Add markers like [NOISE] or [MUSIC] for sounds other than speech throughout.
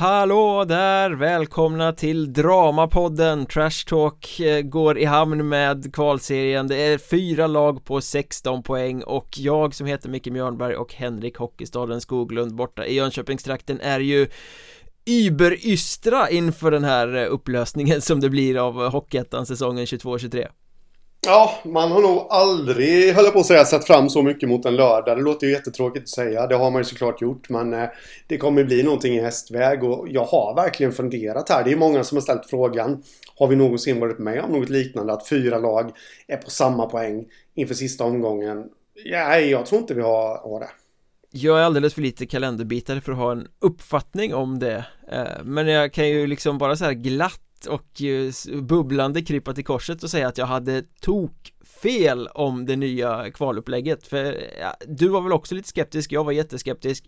Hallå där! Välkomna till Dramapodden Trash Talk eh, går i hamn med kvalserien Det är fyra lag på 16 poäng och jag som heter Micke Mjörnberg och Henrik Hockeystaden Skoglund borta i Jönköpingstrakten är ju überystra inför den här eh, upplösningen som det blir av eh, Hockeyettan säsongen 22-23 Ja, man har nog aldrig, höll jag på att säga, sett fram så mycket mot en lördag. Det låter ju jättetråkigt att säga. Det har man ju såklart gjort. Men eh, det kommer bli någonting i hästväg. Och jag har verkligen funderat här. Det är många som har ställt frågan. Har vi någonsin varit med om något liknande? Att fyra lag är på samma poäng inför sista omgången. Nej, jag tror inte vi har, har det. Jag är alldeles för lite kalenderbitare för att ha en uppfattning om det eh, Men jag kan ju liksom bara så här glatt och eh, bubblande krypa till korset och säga att jag hade tok fel om det nya kvalupplägget. För ja, du var väl också lite skeptisk, jag var jätteskeptisk.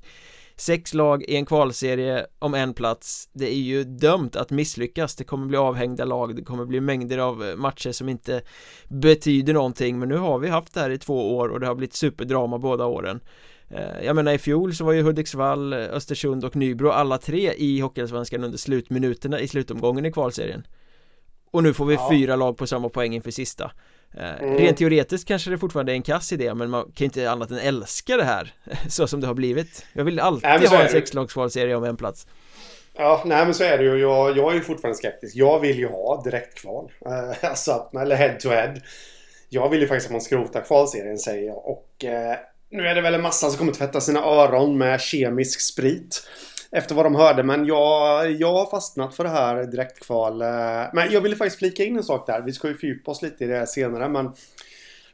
Sex lag i en kvalserie om en plats Det är ju dömt att misslyckas. Det kommer bli avhängda lag Det kommer bli mängder av eh, matcher som inte betyder någonting. Men nu har vi haft det här i två år och det har blivit superdrama båda åren jag menar i fjol så var ju Hudiksvall, Östersund och Nybro alla tre i Hockeyallsvenskan under slutminuterna i slutomgången i kvalserien Och nu får vi ja. fyra lag på samma poäng inför sista eh, mm. Rent teoretiskt kanske det fortfarande är en kass idé men man kan inte annat än älska det här [LAUGHS] Så som det har blivit Jag vill alltid nej, ha en sexlagskvalserie om en plats Ja, nej men så är det ju. Jag, jag är ju fortfarande skeptisk. Jag vill ju ha direktkval. Eh, [LAUGHS] alltså, eller head to head. Jag vill ju faktiskt att man skrotar kvalserien säger jag. Och eh, nu är det väl en massa som kommer tvätta sina öron med kemisk sprit. Efter vad de hörde, men jag, jag har fastnat för det här direktkval. Eh, men jag ville faktiskt flika in en sak där. Vi ska ju fördjupa oss lite i det senare, men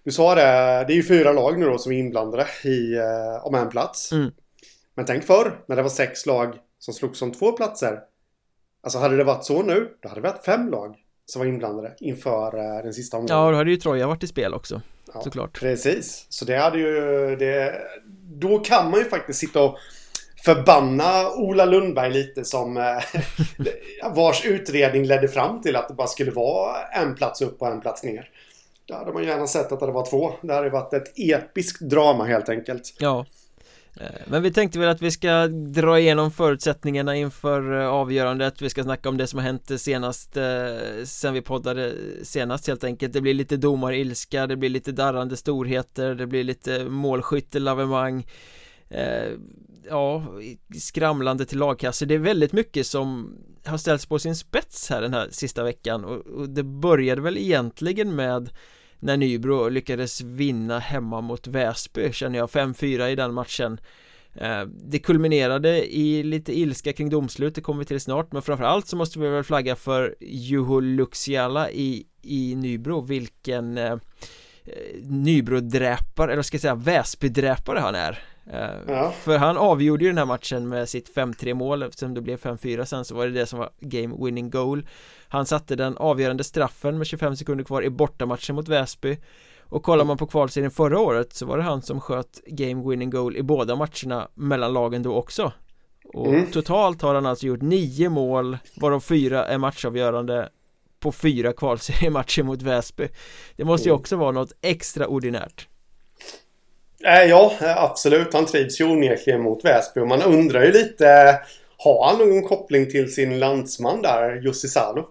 du sa det, det är ju fyra lag nu då som är inblandade i, eh, om en plats. Mm. Men tänk förr, när det var sex lag som slogs om två platser. Alltså hade det varit så nu, då hade det varit fem lag som var inblandade inför eh, den sista omgången. Ja, då hade ju Troja varit i spel också. Ja, såklart. Precis. Så det hade ju... Det, då kan man ju faktiskt sitta och förbanna Ola Lundberg lite som eh, [LAUGHS] vars utredning ledde fram till att det bara skulle vara en plats upp och en plats ner. Då hade man gärna sett att det var två. Det hade varit ett episkt drama helt enkelt. Ja. Eh, men vi tänkte väl att vi ska dra igenom förutsättningarna inför eh, avgörandet. Vi ska snacka om det som har hänt senast eh, Sen vi poddade senast helt enkelt. Det blir lite domarilska, det blir lite darrande storheter Det blir lite målskyttelavemang Ja, skramlande till lagkassor Det är väldigt mycket som har ställts på sin spets här den här sista veckan och det började väl egentligen med när Nybro lyckades vinna hemma mot Väsby känner jag 5-4 i den matchen. Eh, det kulminerade i lite ilska kring domslut, det kommer vi till snart Men framförallt så måste vi väl flagga för Juho Luxiala i, i Nybro. Vilken eh, eh Nybro-dräpare, eller ska jag säga Väsby-dräpare han är ja. För han avgjorde ju den här matchen med sitt 5-3 mål Eftersom det blev 5-4 sen så var det det som var game winning goal Han satte den avgörande straffen med 25 sekunder kvar i bortamatchen mot Väsby Och kollar man på kvalserien förra året så var det han som sköt game winning goal i båda matcherna mellan lagen då också och mm. totalt har han alltså gjort nio mål varav fyra är matchavgörande på fyra kvalseriematcher mot Väsby Det måste ju mm. också vara något extraordinärt äh, Ja, absolut. Han trivs ju onekligen mot Väsby. Och man undrar ju lite Har han någon koppling till sin landsman där, Jussi Salo?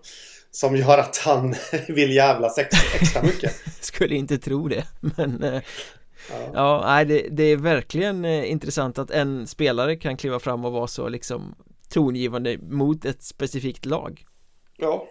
Som gör att han [LAUGHS] vill jävlas extra mycket. [LAUGHS] Skulle inte tro det, men eh, Ja, ja nej, det, det, är verkligen eh, intressant att en spelare kan kliva fram och vara så liksom tongivande mot ett specifikt lag. Ja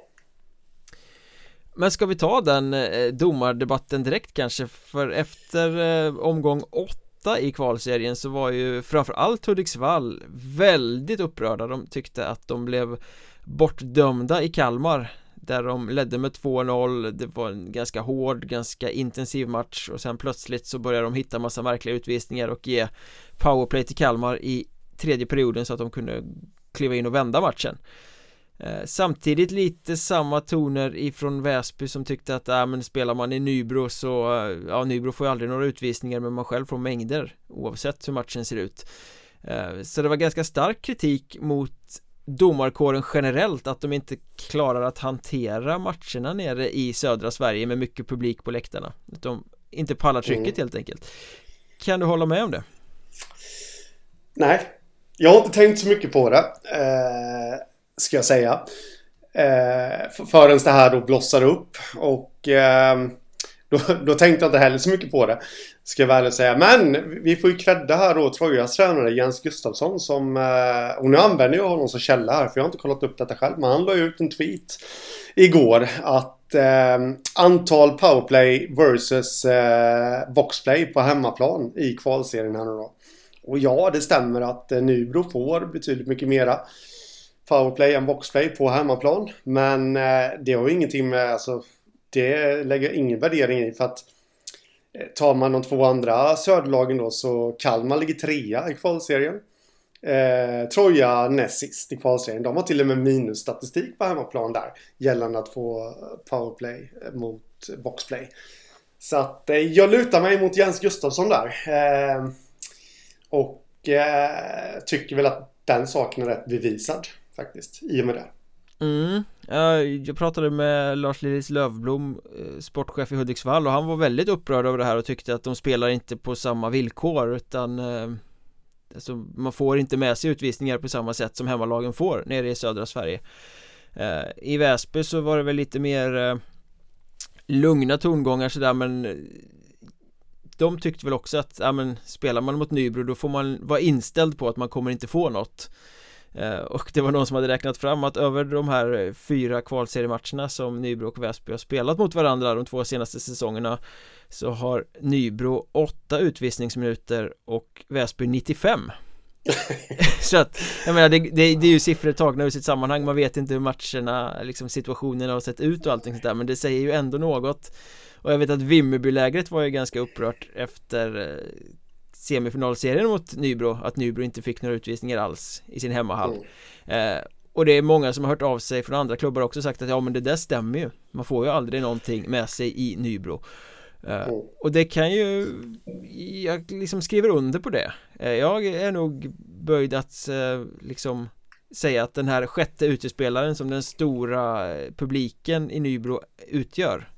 men ska vi ta den eh, domardebatten direkt kanske? För efter eh, omgång åtta i kvalserien så var ju framförallt Hudiksvall väldigt upprörda. De tyckte att de blev bortdömda i Kalmar där de ledde med 2-0 Det var en ganska hård, ganska intensiv match och sen plötsligt så började de hitta massa märkliga utvisningar och ge powerplay till Kalmar i tredje perioden så att de kunde kliva in och vända matchen. Eh, samtidigt lite samma toner ifrån Väsby som tyckte att äh, men spelar man i Nybro så äh, Ja Nybro får ju aldrig några utvisningar men man själv får mängder Oavsett hur matchen ser ut äh, Så det var ganska stark kritik mot domarkåren generellt att de inte klarar att hantera matcherna nere i södra Sverige med mycket publik på läktarna Att de inte pallar trycket mm. helt enkelt Kan du hålla med om det? Nej jag har inte tänkt så mycket på det. Eh, ska jag säga. Eh, förrän det här då blossar upp. Och eh, då, då, tänkte jag inte heller så mycket på det. Ska jag väl säga. Men vi får ju credda här då Trojas tränare Jens Gustafsson som... Eh, och nu använder jag honom som källa här för jag har inte kollat upp detta själv. Men han la ut en tweet igår att eh, antal powerplay versus eh, boxplay på hemmaplan i kvalserien här nu då. Och ja, det stämmer att eh, Nybro får betydligt mycket mera powerplay än boxplay på hemmaplan. Men eh, det har ju ingenting med, alltså det lägger jag ingen värdering i för att eh, tar man de två andra söderlagen då så Kalmar ligger trea i kvalserien. Eh, Troja näst sist i kvalserien. De har till och med minusstatistik på hemmaplan där gällande att få powerplay eh, mot boxplay. Så att eh, jag lutar mig mot Jens Gustafsson där. Eh, och eh, tycker väl att den saken är rätt bevisad faktiskt i och med det. Mm. Jag pratade med Lars Lillis Lövblom, eh, sportchef i Hudiksvall och han var väldigt upprörd över det här och tyckte att de spelar inte på samma villkor utan eh, alltså, man får inte med sig utvisningar på samma sätt som hemmalagen får nere i södra Sverige eh, I Väsby så var det väl lite mer lugna tongångar sådär men de tyckte väl också att, ja men spelar man mot Nybro då får man vara inställd på att man kommer inte få något och det var någon som hade räknat fram att över de här fyra kvalseriematcherna som Nybro och Väsby har spelat mot varandra de två senaste säsongerna Så har Nybro åtta utvisningsminuter och Väsby 95 [LAUGHS] Så att, jag menar det, det, det, är ju siffror tagna ur sitt sammanhang Man vet inte hur matcherna, liksom situationerna har sett ut och allting sånt där Men det säger ju ändå något. Och jag vet att Vimmerbylägret var ju ganska upprört efter eh, semifinalserien mot Nybro att Nybro inte fick några utvisningar alls i sin hemmahall. Mm. eh, och det är många som har hört av sig från andra klubbar också sagt att ja men det där stämmer ju. Man får ju aldrig någonting med sig i Nybro. Eh, mm. och det kan ju jag liksom skriver under på det. Eh, jag är nog böjd att eh, liksom säga att den här sjätte utespelaren som den stora publiken i Nybro utgör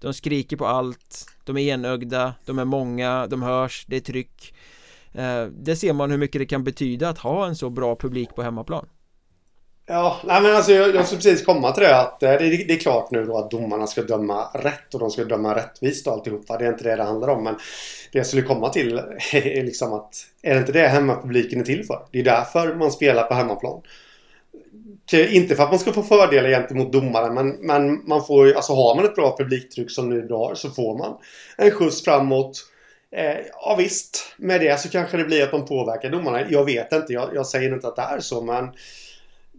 de skriker på allt De är enögda, de är många, de hörs, det är tryck där Det ser man hur mycket det kan betyda att ha en så bra publik på hemmaplan Ja, nej men alltså jag, jag skulle precis komma till det att eh, det, det, är klart nu då att domarna ska döma rätt och de ska döma rättvist och alltihopa. Det är inte det det handlar om men det jag skulle komma till [LAUGHS] är liksom att är det inte det hemmapubliken är till för? Det är därför man spelar på hemmaplan. Inte för att man ska få fördelar gentemot domaren men, men man får ju, alltså har man ett bra publiktryck som nu har så får man en skjuts framåt. Eh, ja visst, med det så kanske det blir att man påverkar domarna. Jag vet inte, jag, jag säger inte att det är så men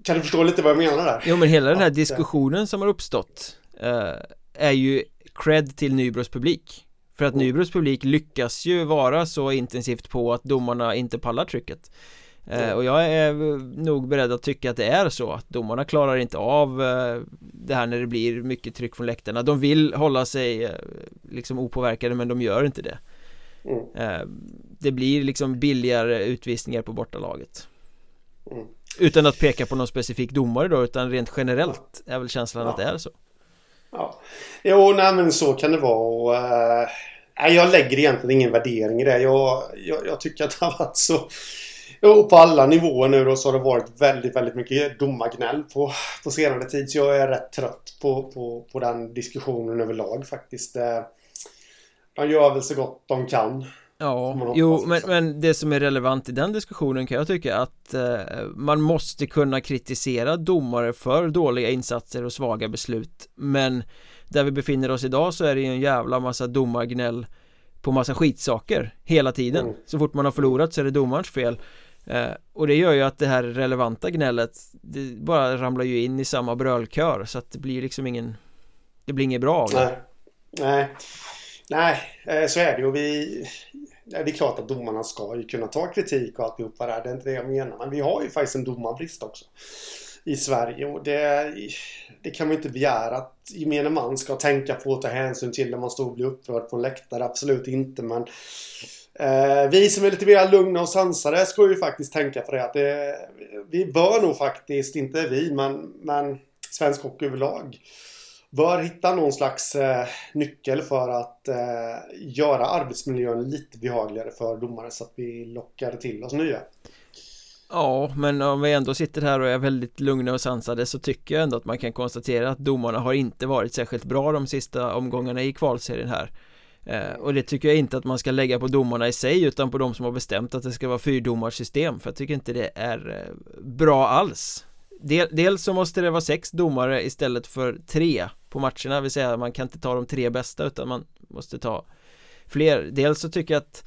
kan du förstå lite vad jag menar där? Jo men hela den här diskussionen som har uppstått eh, är ju cred till Nybros publik. För att mm. Nybros publik lyckas ju vara så intensivt på att domarna inte pallar trycket. Eh, och jag är nog beredd att tycka att det är så att domarna klarar inte av eh, det här när det blir mycket tryck från läktarna. De vill hålla sig eh, liksom opåverkade men de gör inte det mm. Det blir liksom billigare utvisningar på bortalaget mm. Utan att peka på någon specifik domare då utan rent generellt är väl känslan ja. att det är så Ja Jo nej men så kan det vara och uh, Jag lägger egentligen ingen värdering i det jag, jag, jag tycker att det har varit så och på alla nivåer nu då så har det varit väldigt, väldigt mycket domargnäll på, på senare tid. Så jag är rätt trött på, på, på den diskussionen överlag faktiskt. Eh, de gör väl så gott de kan. Ja, jo, men, men det som är relevant i den diskussionen kan jag tycka att eh, man måste kunna kritisera domare för dåliga insatser och svaga beslut. Men där vi befinner oss idag så är det ju en jävla massa domargnäll på massa skitsaker hela tiden. Mm. Så fort man har förlorat så är det domarens fel. Eh, och det gör ju att det här relevanta gnället Det bara ramlar ju in i samma brölkör. Så att det blir liksom ingen Det blir inget bra av det. Nej. Nej Nej, eh, så är det ju. Vi Det är klart att domarna ska ju kunna ta kritik och alltihopa där. Det är inte det jag menar. Men vi har ju faktiskt en domarbrist också I Sverige. Och det Det kan man inte begära att gemene man ska tänka på och ta hänsyn till när man står och blir upprörd på en läktare. Absolut inte men Eh, vi som är lite mer lugna och sansade ska ju faktiskt tänka på det att det, vi bör nog faktiskt, inte vi, men, men svensk hockey överlag bör hitta någon slags eh, nyckel för att eh, göra arbetsmiljön lite behagligare för domare så att vi lockar till oss nya. Ja, men om vi ändå sitter här och är väldigt lugna och sansade så tycker jag ändå att man kan konstatera att domarna har inte varit särskilt bra de sista omgångarna i kvalserien här eh, Och det tycker jag inte att man ska lägga på domarna i sig utan på de som har bestämt att det ska vara fyrdomarsystem för jag tycker inte det är eh, bra alls Dels så måste det vara sex domare istället för tre på matcherna, det vill säga man kan inte ta de tre bästa utan man måste ta fler Dels så tycker jag att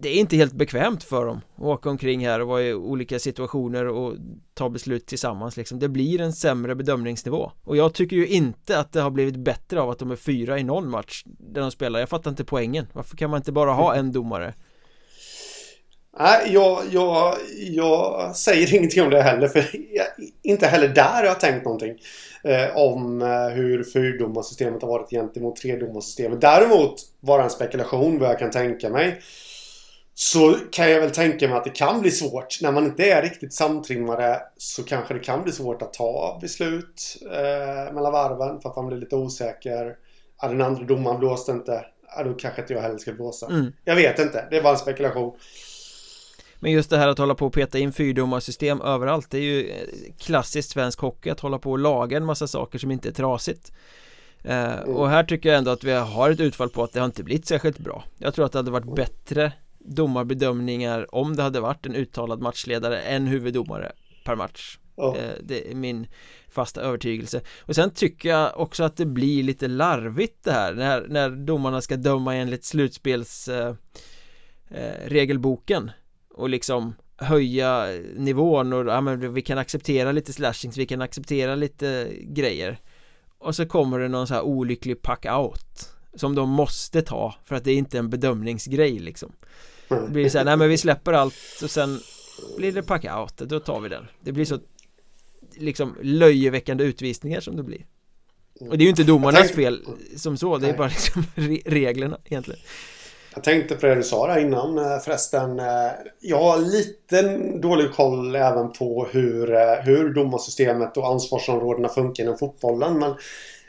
det är inte helt bekvämt för dem att åka omkring här och vara i olika situationer och ta beslut tillsammans liksom. Det blir en sämre bedömningsnivå och jag tycker ju inte att det har blivit bättre av att de är fyra i någon match där de spelar. Jag fattar inte poängen. Varför kan man inte bara ha en domare? Nej, jag, jag, jag säger [LAUGHS] ingenting om det heller för jag, inte heller där har jag tänkt någonting eh, om eh, hur fyrdomarsystemet har varit gentemot tredomarsystemet. Däremot var det en spekulation vad jag kan tänka mig så kan jag väl tänka mig att det kan bli svårt. När man inte är riktigt samtrimmade så kanske det kan bli svårt att ta beslut eh, mellan varven för att man blir lite osäker. Ja, den andra domaren blåste inte. Ja, då kanske inte jag heller ska blåsa. Mm. Jag vet inte. Det är bara en spekulation. Men just det här att hålla på och peta in fyrdomarsystem överallt Det är ju eh, klassiskt svensk hockey att hålla på och laga en massa saker som inte är trasigt. Eh, mm. Och här tycker jag ändå att vi har ett utfall på att det har inte blivit särskilt bra. Jag tror att det hade varit bättre domarbedömningar om det hade varit en uttalad matchledare än huvuddomare per match. Oh. Det är min fasta övertygelse. Och sen tycker jag också att det blir lite larvigt det här när, när domarna ska döma enligt slutspels eh, eh, regelboken och liksom höja nivån och ja, men vi kan acceptera lite slashings, vi kan acceptera lite grejer. Och så kommer det någon så här olycklig pack-out som de måste ta för att det är inte en bedömningsgrej liksom. Det blir så här, nej men vi släpper allt och sen blir det pack-out, då tar vi den. Det blir så liksom löjeväckande utvisningar som det blir. Och det är ju inte domarnas fel som så, det är bara liksom reglerna egentligen jag tänkte på det du sa där innan eh, förresten. Eh, jag har lite dålig koll även på hur, eh, hur domarsystemet och ansvarsområdena funkar inom fotbollen. Men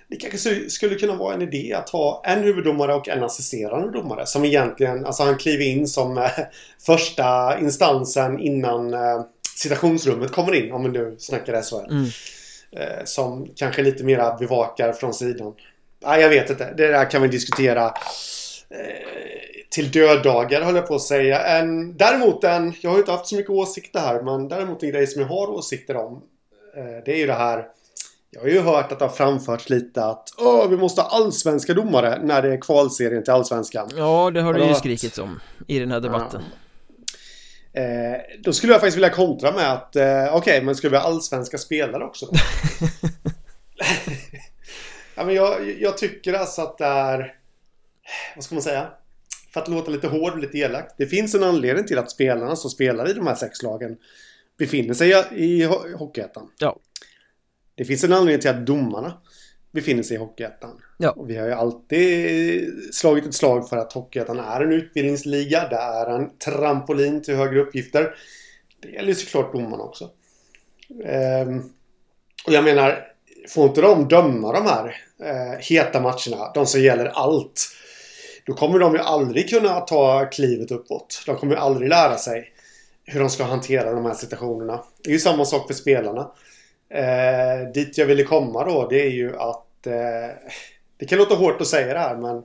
det kanske skulle kunna vara en idé att ha en huvuddomare och en assisterande domare. Som egentligen, alltså han kliver in som första instansen innan citationsrummet kommer in. Om vi nu snackar SHL. Mm. Som kanske lite mera bevakar från sidan. Nej, jag vet inte. Det där kan vi diskutera till döddagar höll jag på att säga. En, däremot en, jag har inte haft så mycket åsikter här, men däremot en grej som jag har åsikter om. Eh, det är ju det här. Jag har ju hört att det har framförts lite att Åh, vi måste ha allsvenska domare när det är kvalserien till allsvenskan. Ja, det har det ju skrikits om i den här debatten. Ja. Eh, då skulle jag faktiskt vilja kontra med att eh, okej, okay, men skulle vi ha allsvenska spelare också? [LAUGHS] [LAUGHS] ja, men jag, jag tycker alltså att det är vad ska man säga? för att låta lite hård och lite elak. Det finns en anledning till att spelarna som spelar i de här sex lagen befinner sig i Hockeyettan. Ja. Det finns en anledning till att domarna befinner sig i Hockeyettan. Ja. Och vi har ju alltid slagit ett slag för att Hockeyettan är en utbildningsliga. Det är en trampolin till högre uppgifter. Det gäller såklart domarna också. Ehm, och jag menar, får inte de döma de här eh, heta matcherna, de som gäller allt, då kommer de ju aldrig kunna ta klivet uppåt. De kommer ju aldrig lära sig hur de ska hantera de här situationerna. Det är ju samma sak för spelarna. Eh, dit jag ville komma då, det är ju att... Eh, det kan låta hårt att säga det här, men...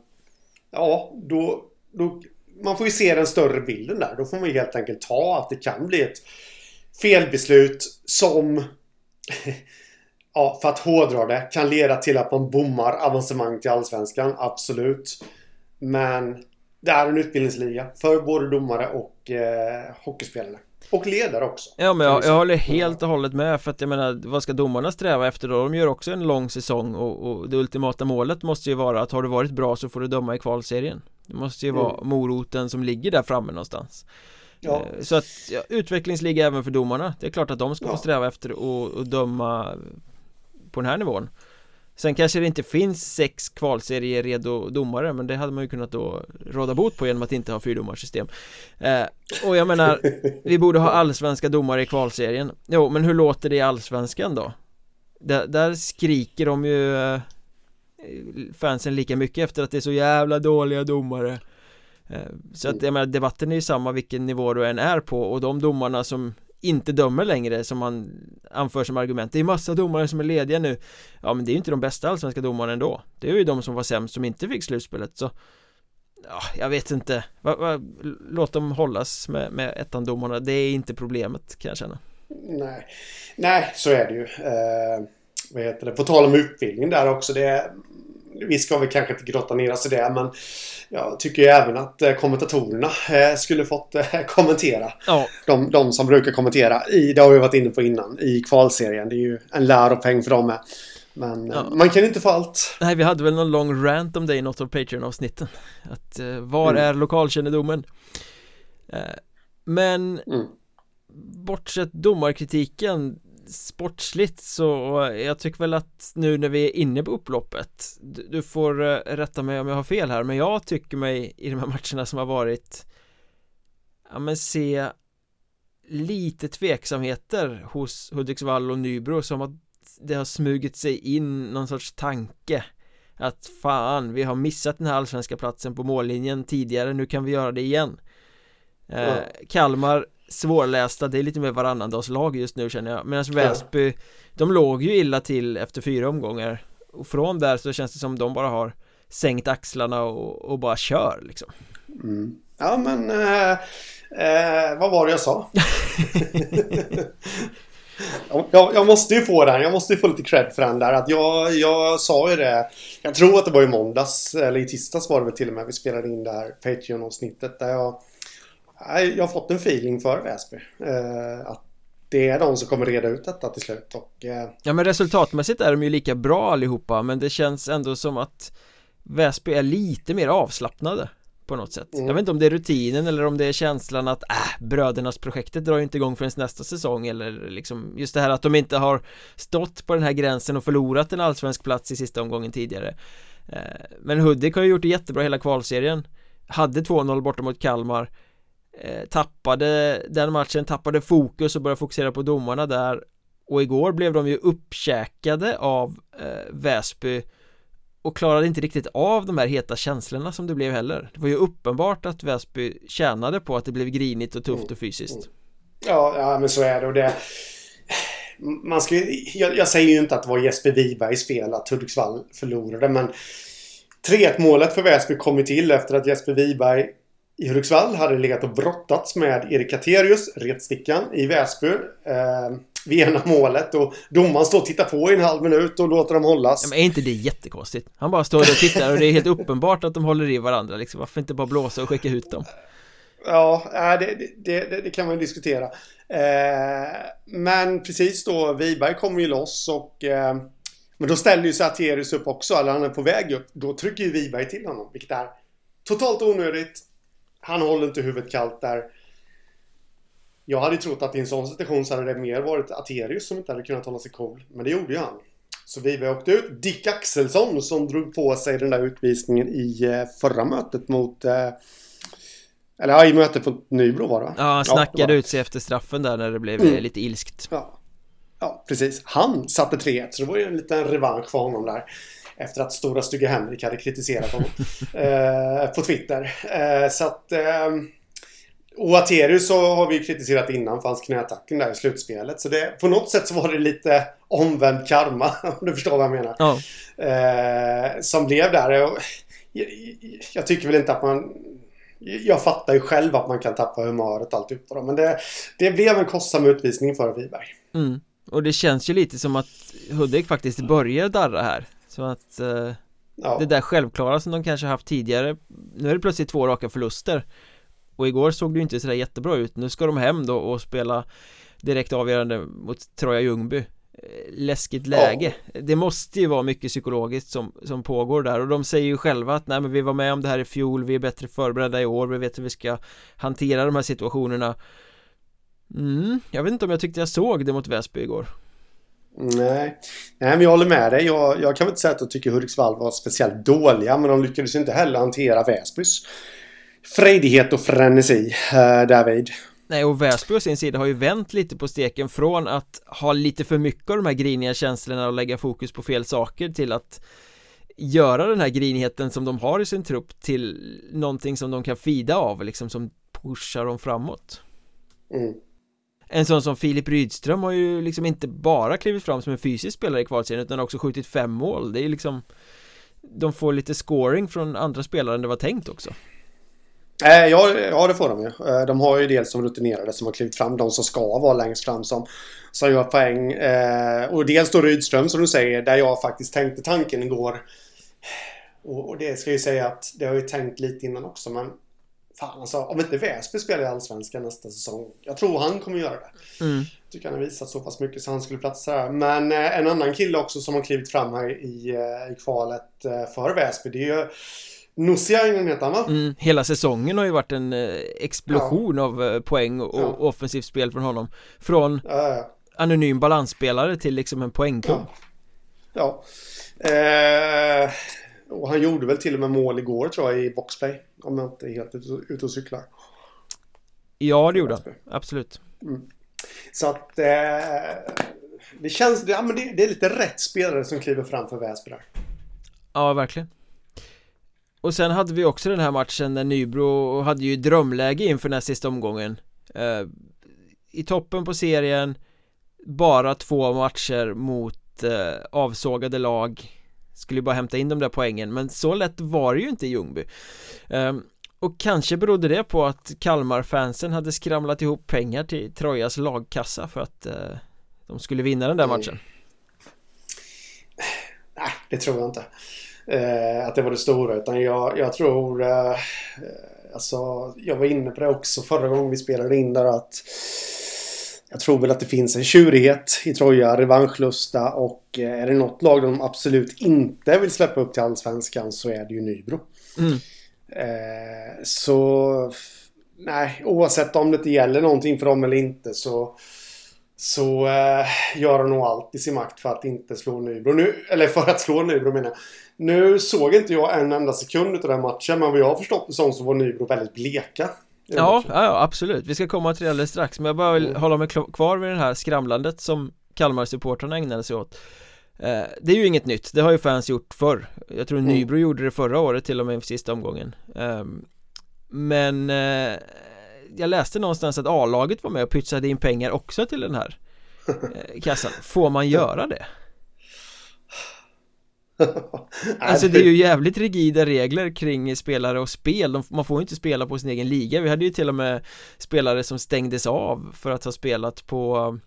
Ja, då, då... Man får ju se den större bilden där. Då får man ju helt enkelt ta att det kan bli ett felbeslut som... [LAUGHS] ja, för att hårdra det, kan leda till att man bommar avancemang till Allsvenskan. Absolut. Men det är en utbildningsliga för både domare och eh, hockeyspelare. Och ledare också. Ja men jag, jag håller helt och hållet med för att jag menar vad ska domarna sträva efter då? De gör också en lång säsong och, och det ultimata målet måste ju vara att har du varit bra så får du döma i kvalserien. Det måste ju mm. vara moroten som ligger där framme någonstans. Ja. Eh, så att ja, utvecklingsliga även för domarna. Det är klart att de ska ja. få sträva efter att döma på den här nivån. Sen kanske det inte finns sex kvalserier redo domare men det hade man ju kunnat då råda bot på genom att inte ha fyrdomarsystem. Eh, Och jag menar, [LAUGHS] vi borde ha allsvenska domare i kvalserien. Jo, men hur låter det i allsvenskan då? Där, där skriker de ju eh, fansen lika mycket efter att det är så jävla dåliga domare. Eh, Så att jag menar, debatten är ju samma vilken nivå du än är på och de domarna som inte dömer längre som man anför som argument. Det är massa domare som är lediga nu. Ja men det är ju inte de bästa allsvenska domarna ändå. Det är ju de som var sämst som inte fick slutspelet så Ja, jag vet inte. Va, va, Låt dem hållas med, med ettan-domarna. Det är inte problemet kan jag känna. Nej, Nej så är det ju. Eh, Vad heter det? På tal om utbildning där också det vi ska väl kanske inte grotta ner oss i det men jag tycker ju även att eh, kommentatorerna eh, skulle fått eh, [LAUGHS] kommentera. Ja. De, de som brukar kommentera i, det har vi varit inne på innan, i kvalserien. Det är ju en läropeng för dem med. Men ja. man kan inte få allt. Nej, vi hade väl någon lång rant om det i något av Patreon-avsnitten. Att var mm. är lokalkännedomen? men mm. bortsett domarkritiken sportsligt så jag tycker väl att nu när vi är inne på upploppet Du får eh, rätta mig om jag har fel här men jag tycker mig i de här [LAUGHS] matcherna som har varit Ja men se lite tveksamheter hos Hudiksvall och Nybro som att det har smugit sig in någon sorts tanke att fan vi har missat den här allsvenska platsen på mållinjen tidigare nu kan vi göra det igen. Eh, Kalmar svårlästa, det är lite mer varannandagslag just nu känner jag Medan Väsby, ja. de låg ju illa till efter fyra omgångar Och från där så känns det som de bara har sänkt axlarna och, och bara kör liksom mm. Ja men, eh, eh, vad var det jag sa? [LAUGHS] jag, jag, måste ju få den, jag måste ju få lite cred för den där att jag, jag sa ju det Jag tror att det var i måndags, eller i tisdags var det väl till och med vi spelade in det här Patreon-avsnittet där jag jag har fått en feeling för Väsby. Eh, att det är de som kommer reda ut detta till slut och, eh... Ja men resultatmässigt är de ju lika bra allihopa men det känns ändå som att Väsby är lite mer avslappnade på något sätt mm. Jag vet inte om det är rutinen eller om det är känslan att äh, brödernas projektet drar ju inte igång förrän nästa säsong eller liksom just det här att de inte har stått på den här gränsen och förlorat en allsvensk plats i sista omgången tidigare eh, Men Hudik har ju gjort det jättebra hela kvalserien Hade 2-0 borta mot Kalmar Eh, tappade den matchen, tappade fokus och började fokusera på domarna där. Och igår blev de ju uppkäkade av eh, Väsby och klarade inte riktigt av de här heta känslorna som det blev heller. Det var ju uppenbart att Väsby tjänade på att det blev grinigt och tufft och fysiskt. Mm. Ja, ja men så är det. Och det man ska, jag, jag säger ju inte att det var Jesper Wibergs fel att Hudiksvall förlorade men 3-1 målet för Väsby kom ju till efter att Jesper Wiberg i Hudiksvall hade legat och brottats med Erik Katerius, retstickan, i Väsby. Eh, vid ena målet och domaren står och tittar på i en halv minut och låter dem hållas. Ja, men är inte det jättekonstigt? Han bara står och tittar och det är helt uppenbart att de håller i varandra liksom. Varför inte bara blåsa och skicka ut dem? Ja, det, det, det, det kan man ju diskutera. Eh, men precis då, Wiberg kommer ju loss och eh, men då ställer ju Saterius upp också, eller han är på väg upp. Då trycker ju Wiberg till honom, vilket är totalt onödigt han håller inte huvudet kallt där. Jag hade trott att i en sån situation så hade det mer varit Aterius som inte hade kunnat hålla sig cool. Men det gjorde ju han. Så vi åkte ut. Dick Axelsson som drog på sig den där utvisningen i eh, förra mötet mot... Eh, eller ja, i mötet mot Nybro var det va? Ja, han snackade ja, ut sig efter straffen där när det blev mm. lite ilskt. Ja. ja, precis. Han satte 3-1 så det var ju en liten revansch för honom där. Efter att stora stygga Henrik hade kritiserat honom [LAUGHS] eh, på Twitter. Eh, så att... Eh, och Aterius så har vi kritiserat innan för hans knätackling där i slutspelet. Så det, på något sätt så var det lite omvänd karma, [LAUGHS] om du förstår vad jag menar. Ja. Eh, som blev där. Jag, jag, tycker väl inte att man... Jag fattar ju själv att man kan tappa humöret allt upp Men det, det blev en kostsam utvisning för Wiberg. Mm. Och det känns ju lite som att Hudik faktiskt börjar darra här så att eh, ja. det där självklara som de kanske haft tidigare Nu är det plötsligt två raka förluster. Och igår såg det ju inte sådär jättebra ut. Nu ska de hem då och spela direkt avgörande mot Troja Ljungby. Eh, Läskigt läge. Ja. Det måste ju vara mycket psykologiskt som, som pågår där. Och de säger ju själva att nej men vi var med om det här i fjol. Vi är bättre förberedda i år. Vi vet hur vi ska hantera de här situationerna. Mm, jag vet inte om jag tyckte jag såg det mot Väsby igår Nej. Nej, men jag håller med dig. Jag, jag kan väl inte säga att jag tycker Hudiksvall var speciellt dåliga, men de lyckades inte heller hantera Väsbys frejdighet och frenesi äh, därvid. Nej, och Väsby å sin sida har ju vänt lite på steken från att ha lite för mycket av de här griniga känslorna och lägga fokus på fel saker till att göra den här grinigheten som de har i sin trupp till någonting som de kan fida av, liksom som pushar dem framåt. Mm. En sån som Filip Rydström har ju liksom inte bara klivit fram som en fysisk spelare i kvalserien utan också skjutit fem mål Det är ju liksom De får lite scoring från andra spelare än det var tänkt också Eh, ja, ja, det får de ju. Eh, de har ju dels som rutinerade som har klivit fram, de som ska vara längst fram som, som gör poäng. Eh, och dels då Rydström som du säger, där jag faktiskt tänkte tanken igår. Och, och det ska jag ju säga att det har jag ju tänkt lite innan också, men Fan alltså, om inte Väsby spelar i Allsvenskan nästa säsong. Jag tror han kommer göra det. mm. Tycker han har visat så pass mycket så han skulle platsa där. Men eh, en annan kille också som har klivit fram här i, eh, i kvalet eh, för Väsby, det är ju Nussiainen heter han va? Mm, hela säsongen har ju varit en eh, explosion ja. av eh, poäng och, ja. offensivt spel från honom Från ja, anonym balansspelare till liksom en poängkung Ja, eh, Och han gjorde väl till och med mål igår tror jag i boxplay Om jag inte är helt ute och cyklar. Ja det gjorde han, absolut. Mm. Så att eh, Det känns, ja men det, det, är lite rätt spelare som kliver fram för Väsby där. Ja verkligen. Och sen hade vi också den här matchen när Nybro hade ju drömläge inför den här sista omgången. Eh, I toppen på serien Bara två matcher mot eh, avsågade lag Skulle bara hämta in de där poängen men så lätt var det ju inte i Ljungby eh, Och kanske berodde det på att Kalmar-fansen hade skramlat ihop pengar till Trojas lagkassa för att eh, de skulle vinna den där matchen mm. [SIGHS] Nej, det tror jag inte eh, att det var det stora. Utan jag, jag tror... Eh, alltså, jag var inne på det också förra gången vi spelade in där att jag tror väl att det finns en tjurighet i Troja, revanschlusta och eh, är det något lag de absolut inte vill släppa upp till Allsvenskan så är det ju Nybro. Mm. Eh, så nej, oavsett om det gäller någonting för dem eller inte så så eh, gör de nog allt i sin makt för att inte slå Nybro. Nu, eller för att slå Nybro menar jag. Nu såg inte jag en enda sekund av den matchen men vad jag har förstått det som så var Nybro väldigt bleka. Ja, ja, absolut. Vi ska komma till det alldeles strax men jag bara vill mm. hålla mig kvar vid det här skramlandet som Kalmar-supportrarna ägnade sig åt. Eh, det är ju inget nytt, det har ju fans gjort förr. Jag tror mm. Nybro gjorde det förra året till och med i sista omgången. Eh, men eh, jag läste någonstans att A-laget var med och pytsade in pengar också till den här [LAUGHS] eh, kassan. Får man göra det? [LAUGHS] alltså det är ju jävligt rigida regler kring spelare och spel. Man får ju inte spela på sin egen liga. Vi hade ju till och med spelare som stängdes av för att ha spelat på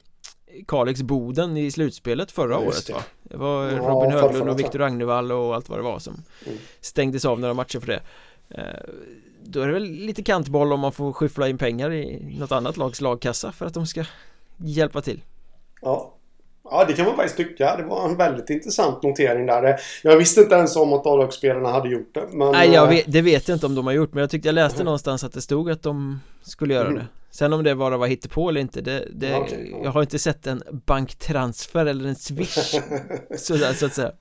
Kalix Boden i slutspelet förra ja, året va? Det var ja, Robin Höglund och Viktor Agnevall och allt vad det var som mm. stängdes av några matcher för det. Eh, Då är det väl lite kantboll om man får skyffla in pengar i något annat lags lagkassa för att de ska hjälpa till. Ja Ja, det kan man faktiskt tycka. Det var en väldigt intressant notering där. Jag visste inte ens om att A-lagsspelarna hade gjort det. Men... Nej, jag eh, vet, det vet jag inte om de har gjort. Men jag tyckte jag läste mm. någonstans att det stod att de skulle göra mm. det. Sen om det bara var hittepå eller inte, det, det okay, ja. jag har inte sett en banktransfer eller en swish. [LAUGHS] sådär, så att säga.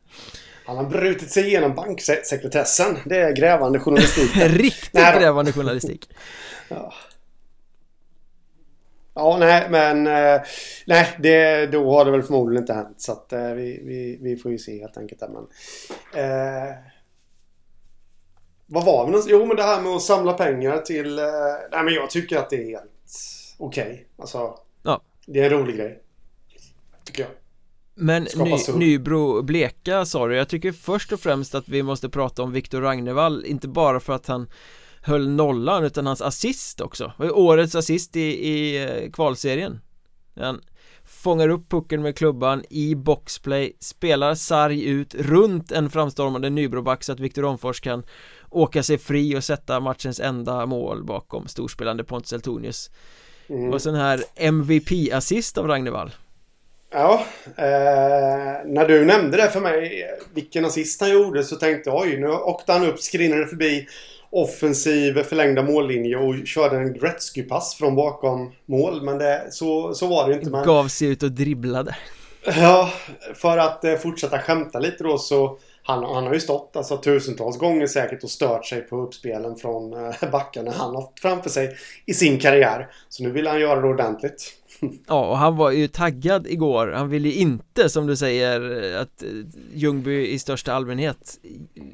Han har brutit sig igenom banksekretessen. Det är grävande journalistik. [LAUGHS] Riktigt Nej, grävande journalistik. [LAUGHS] ja. Ja, nej, men eh, nej, det, då har det väl förmodligen inte hänt. Så att eh, vi, vi, vi får ju se helt enkelt. Där, men, eh, vad var vi någonstans? Jo, men det här med att samla pengar till... Eh, nej, men jag tycker att det är helt okej. Okay. Alltså, ja. det är en rolig grej. Tycker jag. Men ny, Nybro Bleka sa du, jag tycker först och främst att vi måste prata om Viktor Ragnevall, inte bara för att han höll nollan utan hans assist också. Det var årets assist i, i eh, kvalserien. Han fångar upp pucken med klubban i boxplay Spelar sarg ut runt en framstormande Nybroback så att Viktor Onfors kan Åka sig fri och sätta matchens enda mål bakom storspelande Pontus Eltonius. Mm. Och sån här MVP-assist av Ragnevall Ja, eh, när du nämnde det för mig vilken assist han gjorde så tänkte jag oj nu åkte han upp, skrinade förbi offensiv förlängda mållinje och körde en Gretzky-pass från bakom mål. Men det, så, så var det inte. Men... Gav sig ut och dribblade. Ja, för att eh, fortsätta skämta lite då så han, han har ju stått alltså tusentals gånger säkert och stört sig på uppspelen från eh, backarna han har framför sig i sin karriär. Så nu vill han göra det ordentligt. [LAUGHS] Ja, och han var ju taggad igår. Han ville ju inte, som du säger, att eh, Ljungby i största allmänhet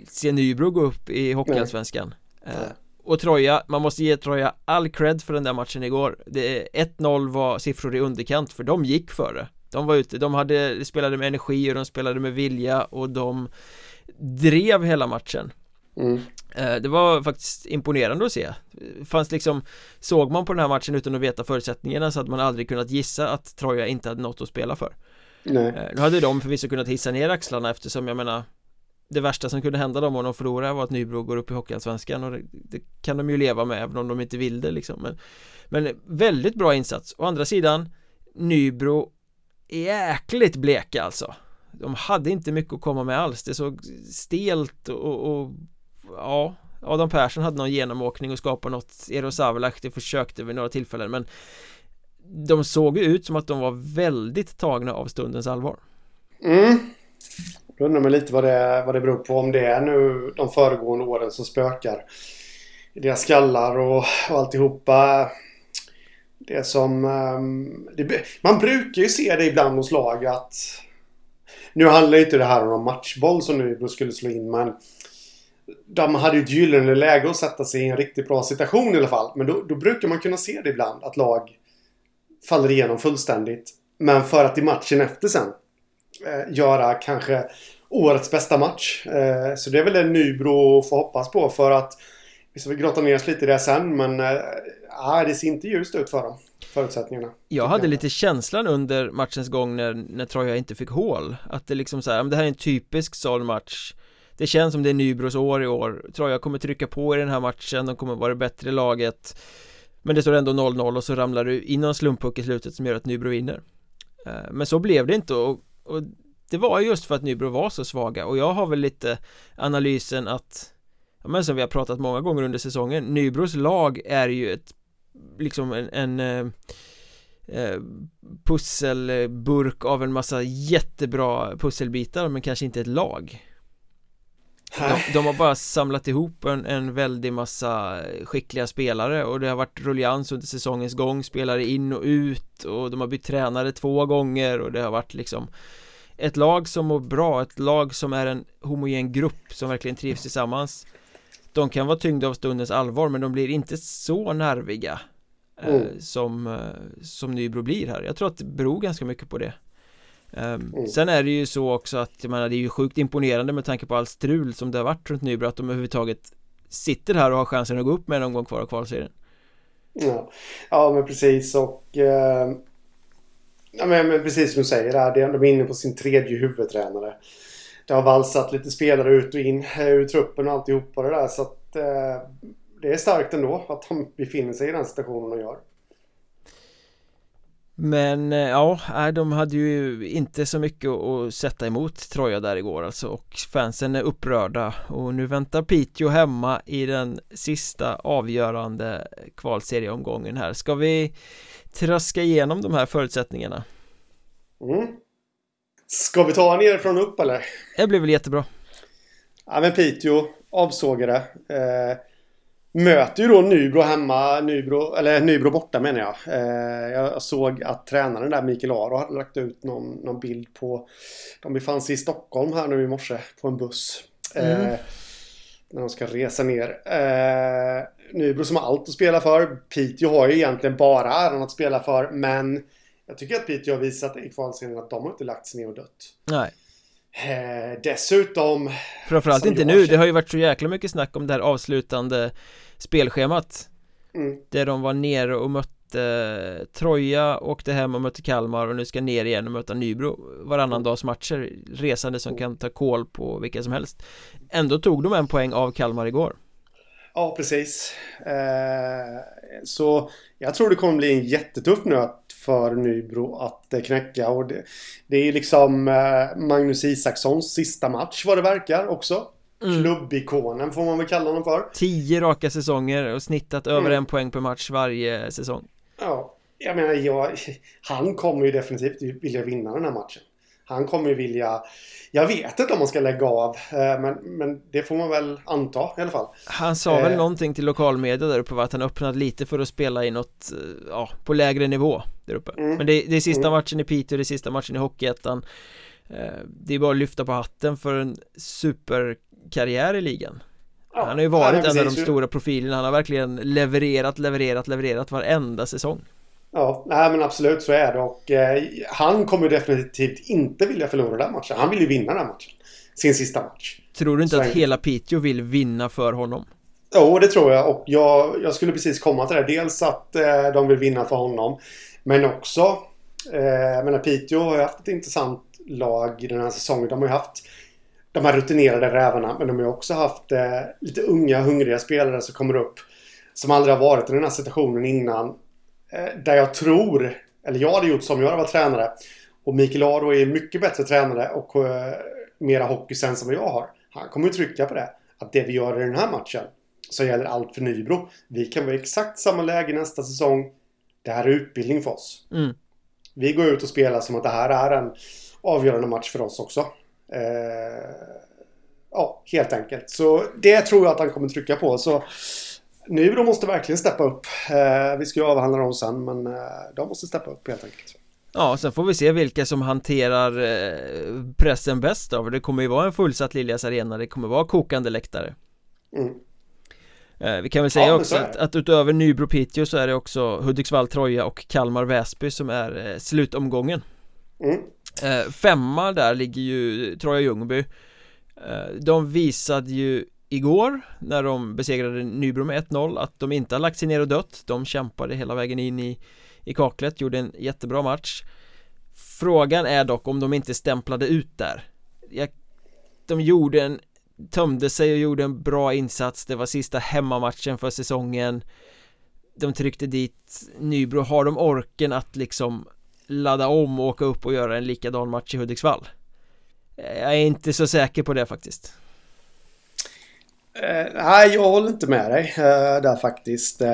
se Nybro gå upp i Hockeyallsvenskan. Eh, och Troja, man måste ge Troja all cred för den där matchen igår. 1-0 var siffror i underkant för de gick före. De var ute, de hade, spelade med energi och de spelade med vilja och de drev hela matchen. Mm. Eh, det var faktiskt imponerande att se. Fanns liksom Såg man på den här matchen utan att veta förutsättningarna så hade man aldrig kunnat gissa att Troja inte hade något att spela för. Nej. Eh, nu hade de förvisso kunnat hissa ner axlarna eftersom jag menar det värsta som kunde hända dem om de förlorar var att Nybro går upp i Hockeyallsvenskan och det, det, kan de ju leva med även om de inte vill det liksom. Men, men väldigt bra insats, å andra sidan Nybro jäkligt bleka alltså. De hade inte mycket att komma med alls, det såg stelt och, och ja Adam Persson hade någon genomåkning och skapade något Eero det försökte vid några tillfällen men De såg ju ut som att de var väldigt tagna av stundens allvar. Mm då undrar man lite vad det, vad det beror på. Om det är nu de föregående åren som spökar deras skallar och, och alltihopa. Det som... Ehm, det, man brukar ju se det ibland hos lag att... Nu handlar inte det här om matchboll som nu skulle slå in men... De hade ju ett gyllene läge att sätta sig i en riktigt bra situation i alla fall. Men då, då brukar man kunna se det ibland att lag faller igenom fullständigt. Men för att i matchen efter sen Eh, göra kanske årets bästa match. Eh, så det är väl det Nybro får hoppas på för att vi ska grotta ner oss lite i det sen men äh, det ser inte ljust ut för dem förutsättningarna. Jag hade lite känslan under matchens gång när, när Troja inte fick hål. Att det liksom så här, det här är en typisk sån match. Det känns som det är Nybros år i år. Troja kommer trycka på i den här matchen, de kommer vara det bättre laget. Men det står ändå 0-0 och så ramlar du in någon slumppuck i slutet som gör att Nybro vinner. Men så blev det inte och, och det var just för att Nybro var så svaga och jag har väl lite analysen att ja, men som vi har pratat många gånger under säsongen Nybros lag är ju ett liksom en, en eh, eh pusselburk av en massa jättebra pusselbitar men kanske inte ett lag. De, de, har bara samlat ihop en, en väldig massa skickliga spelare och det har varit rullians under säsongens gång Spelare in och ut och de har bytt tränare två gånger och det har varit liksom ett lag som mår bra, ett lag som är en homogen grupp som verkligen trivs tillsammans. De kan vara tyngda av stundens allvar men de blir inte så nerviga eh, mm. som, eh, som Nybro blir här. Jag tror att det beror ganska mycket på det. Mm. Sen är det ju så också att jag menar det är ju sjukt imponerande med tanke på all strul som det har varit runt Nybro att de överhuvudtaget sitter här och har chansen att gå upp med en omgång kvar av kvalserien. Ja, ja men precis. Och eh, Ja, men, men precis som du säger, där, de är inne på sin tredje huvudtränare. Det har valsat lite spelare ut och in eh, ur truppen och alltihopa det där. Så att eh, det är starkt ändå att de befinner sig i den situationen de gör. Men eh, ja, de hade ju inte så mycket att sätta emot Troja där igår alltså och fansen är upprörda och nu väntar Piteå hemma i den sista avgörande kvalserieomgången här. Ska vi traska igenom de här förutsättningarna. Mm. Ska vi ta nerifrån och upp eller? Det blir väl jättebra. Ja men Piteå, avsågade. Eh, möter ju då Nybro hemma, Nybro, eller Nybro borta menar jag. Eh, jag såg att tränaren där, Mikael Aro, hade lagt ut någon, någon bild på... De befann sig i Stockholm här nu i morse på en buss. Eh, mm. När de ska resa ner. Eh, Nybro som har allt att spela för. Piteå har ju egentligen bara äran att spela för. Men jag tycker att Piteå har visat i kvalserien att de har inte lagt sig ner och dött. Nej. Eh, dessutom... Framförallt inte nu. Det har ju varit så jäkla mycket snack om det här avslutande spelschemat. Mm. Där de var nere och mötte Troja, åkte hem och mötte Kalmar och nu ska ner igen och möta Nybro varannan mm. dags matcher Resande som mm. kan ta koll på vilka som helst Ändå tog de en poäng av Kalmar igår Ja, precis. Eh, så jag tror det kommer bli en jättetuff nöt för Nybro att eh, knäcka. Och det, det är liksom eh, Magnus Isakssons sista match vad det verkar också. Mm. Klubbikonen får man väl kalla honom för. Tio raka säsonger och snittat över mm. en poäng per match varje säsong. Ja, jag menar, jag, [LAUGHS] han kommer ju definitivt vilja vinna den här matchen. Han kommer ju vilja jag vet inte om man ska lägga av eh, men, men det får man väl anta i alla fall Han sa väl eh. någonting till lokalmedia där uppe att han öppnade lite för att spela i något eh, Ja, på lägre nivå där uppe mm. Men det, det är sista mm. matchen i Piteå, det är sista matchen i Hockeyettan eh, Det är bara att lyfta på hatten för en superkarriär i ligan Ja, han har ju varit en av de stora profilerna, han har verkligen levererat, levererat, levererat varenda säsong. Ja, nej men absolut så är det och eh, han kommer definitivt inte vilja förlora den matchen. Han vill ju vinna den matchen. Sin sista match. Tror du inte så att hela Piteå vill vinna för honom? Jo, det tror jag och jag, jag skulle precis komma till det. Dels att eh, de vill vinna för honom. Men också, eh, jag menar Piteå har ju haft ett intressant lag i den här säsongen. De har ju haft de här rutinerade rävarna men de har ju också haft eh, lite unga hungriga spelare som kommer upp. Som aldrig har varit i den här situationen innan. Eh, där jag tror, eller jag hade gjort som jag var tränare. Och Mikael Aro är mycket bättre tränare och eh, mera hockeysens än vad jag har. Han kommer ju trycka på det. Att det vi gör i den här matchen så gäller allt för Nybro. Vi kan vara i exakt samma läge nästa säsong. Det här är utbildning för oss. Mm. Vi går ut och spelar som att det här är en avgörande match för oss också. Eh, ja, helt enkelt. Så det tror jag att han kommer trycka på. Så Nybro måste verkligen steppa upp. Eh, vi ska ju avhandla dem sen, men eh, de måste steppa upp helt enkelt. Ja, sen får vi se vilka som hanterar eh, pressen bäst då, för det kommer ju vara en fullsatt Liljas arena, det kommer vara kokande läktare. Mm. Eh, vi kan väl säga ja, också att, att, utöver Nybro Piteå så är det också Hudiksvall Troja och Kalmar Väsby som är eh, slutomgången mm. Eh, femma där ligger ju Troja Ljungby De visade ju igår när de besegrade Nybro med 1-0 att de inte har lagt sig ner och dött. De kämpade hela vägen in i, i kaklet, gjorde en jättebra match. Frågan är dock om de inte stämplade ut där. Jag, De gjorde en tömde sig och gjorde en bra insats. Det var sista hemmamatchen för säsongen. De tryckte dit Nybro. Har de orken att liksom ladda om och åka upp och göra en likadan match i Hudiksvall? Jag är inte så säker på det faktiskt uh, Nej, jag håller inte med dig uh, där faktiskt uh,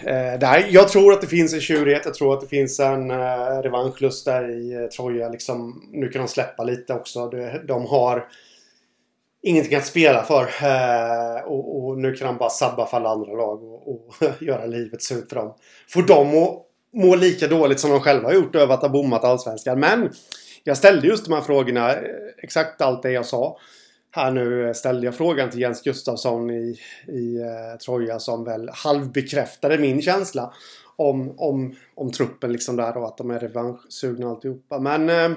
Eh, där, jag tror att det finns en tjurighet. Jag tror att det finns en eh, revanschlust där i eh, Troja. Liksom, nu kan de släppa lite också. De, de har ingenting att spela för. Och, och, nu kan de bara sabba för alla andra lag och, och [LAUGHS] göra livet surt för dem. Får de att må lika dåligt som de själva har gjort över att ha bommat allsvenskan. Men jag ställde just de här frågorna. Exakt allt det jag sa här nu ställde jag frågan till Jens Gustafsson i, i eh, Troja som väl halvbekräftade min känsla om, om, om truppen liksom där och att de är revanschsugna alltihopa. Men eh,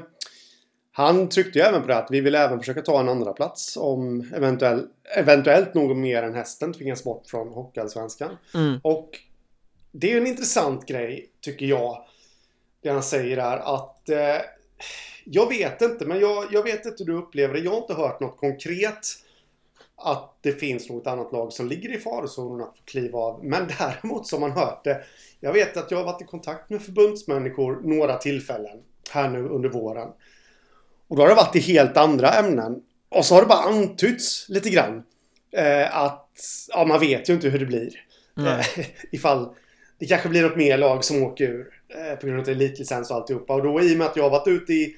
han tryckte ju även på det att vi vill även försöka ta en andra plats om eventuell, eventuellt något mer än hästen tvingas bort från Hockeyallsvenskan. Mm. Och det är ju en intressant grej tycker jag. Det han säger är att eh, jag vet inte, men jag, jag vet inte hur du upplever det. Jag har inte hört något konkret att det finns något annat lag som ligger i farozonen att kliva av. Men däremot som man hört det. Jag vet att jag har varit i kontakt med förbundsmänniskor några tillfällen här nu under våren. Och då har det varit i helt andra ämnen. Och så har det bara antytts lite grann. Eh, att, ja man vet ju inte hur det blir. Mm. Eh, [LAUGHS] ifall det kanske blir något mer lag som åker ur. Eh, på grund av elitlicens och alltihopa. Och då i och med att jag har varit ute i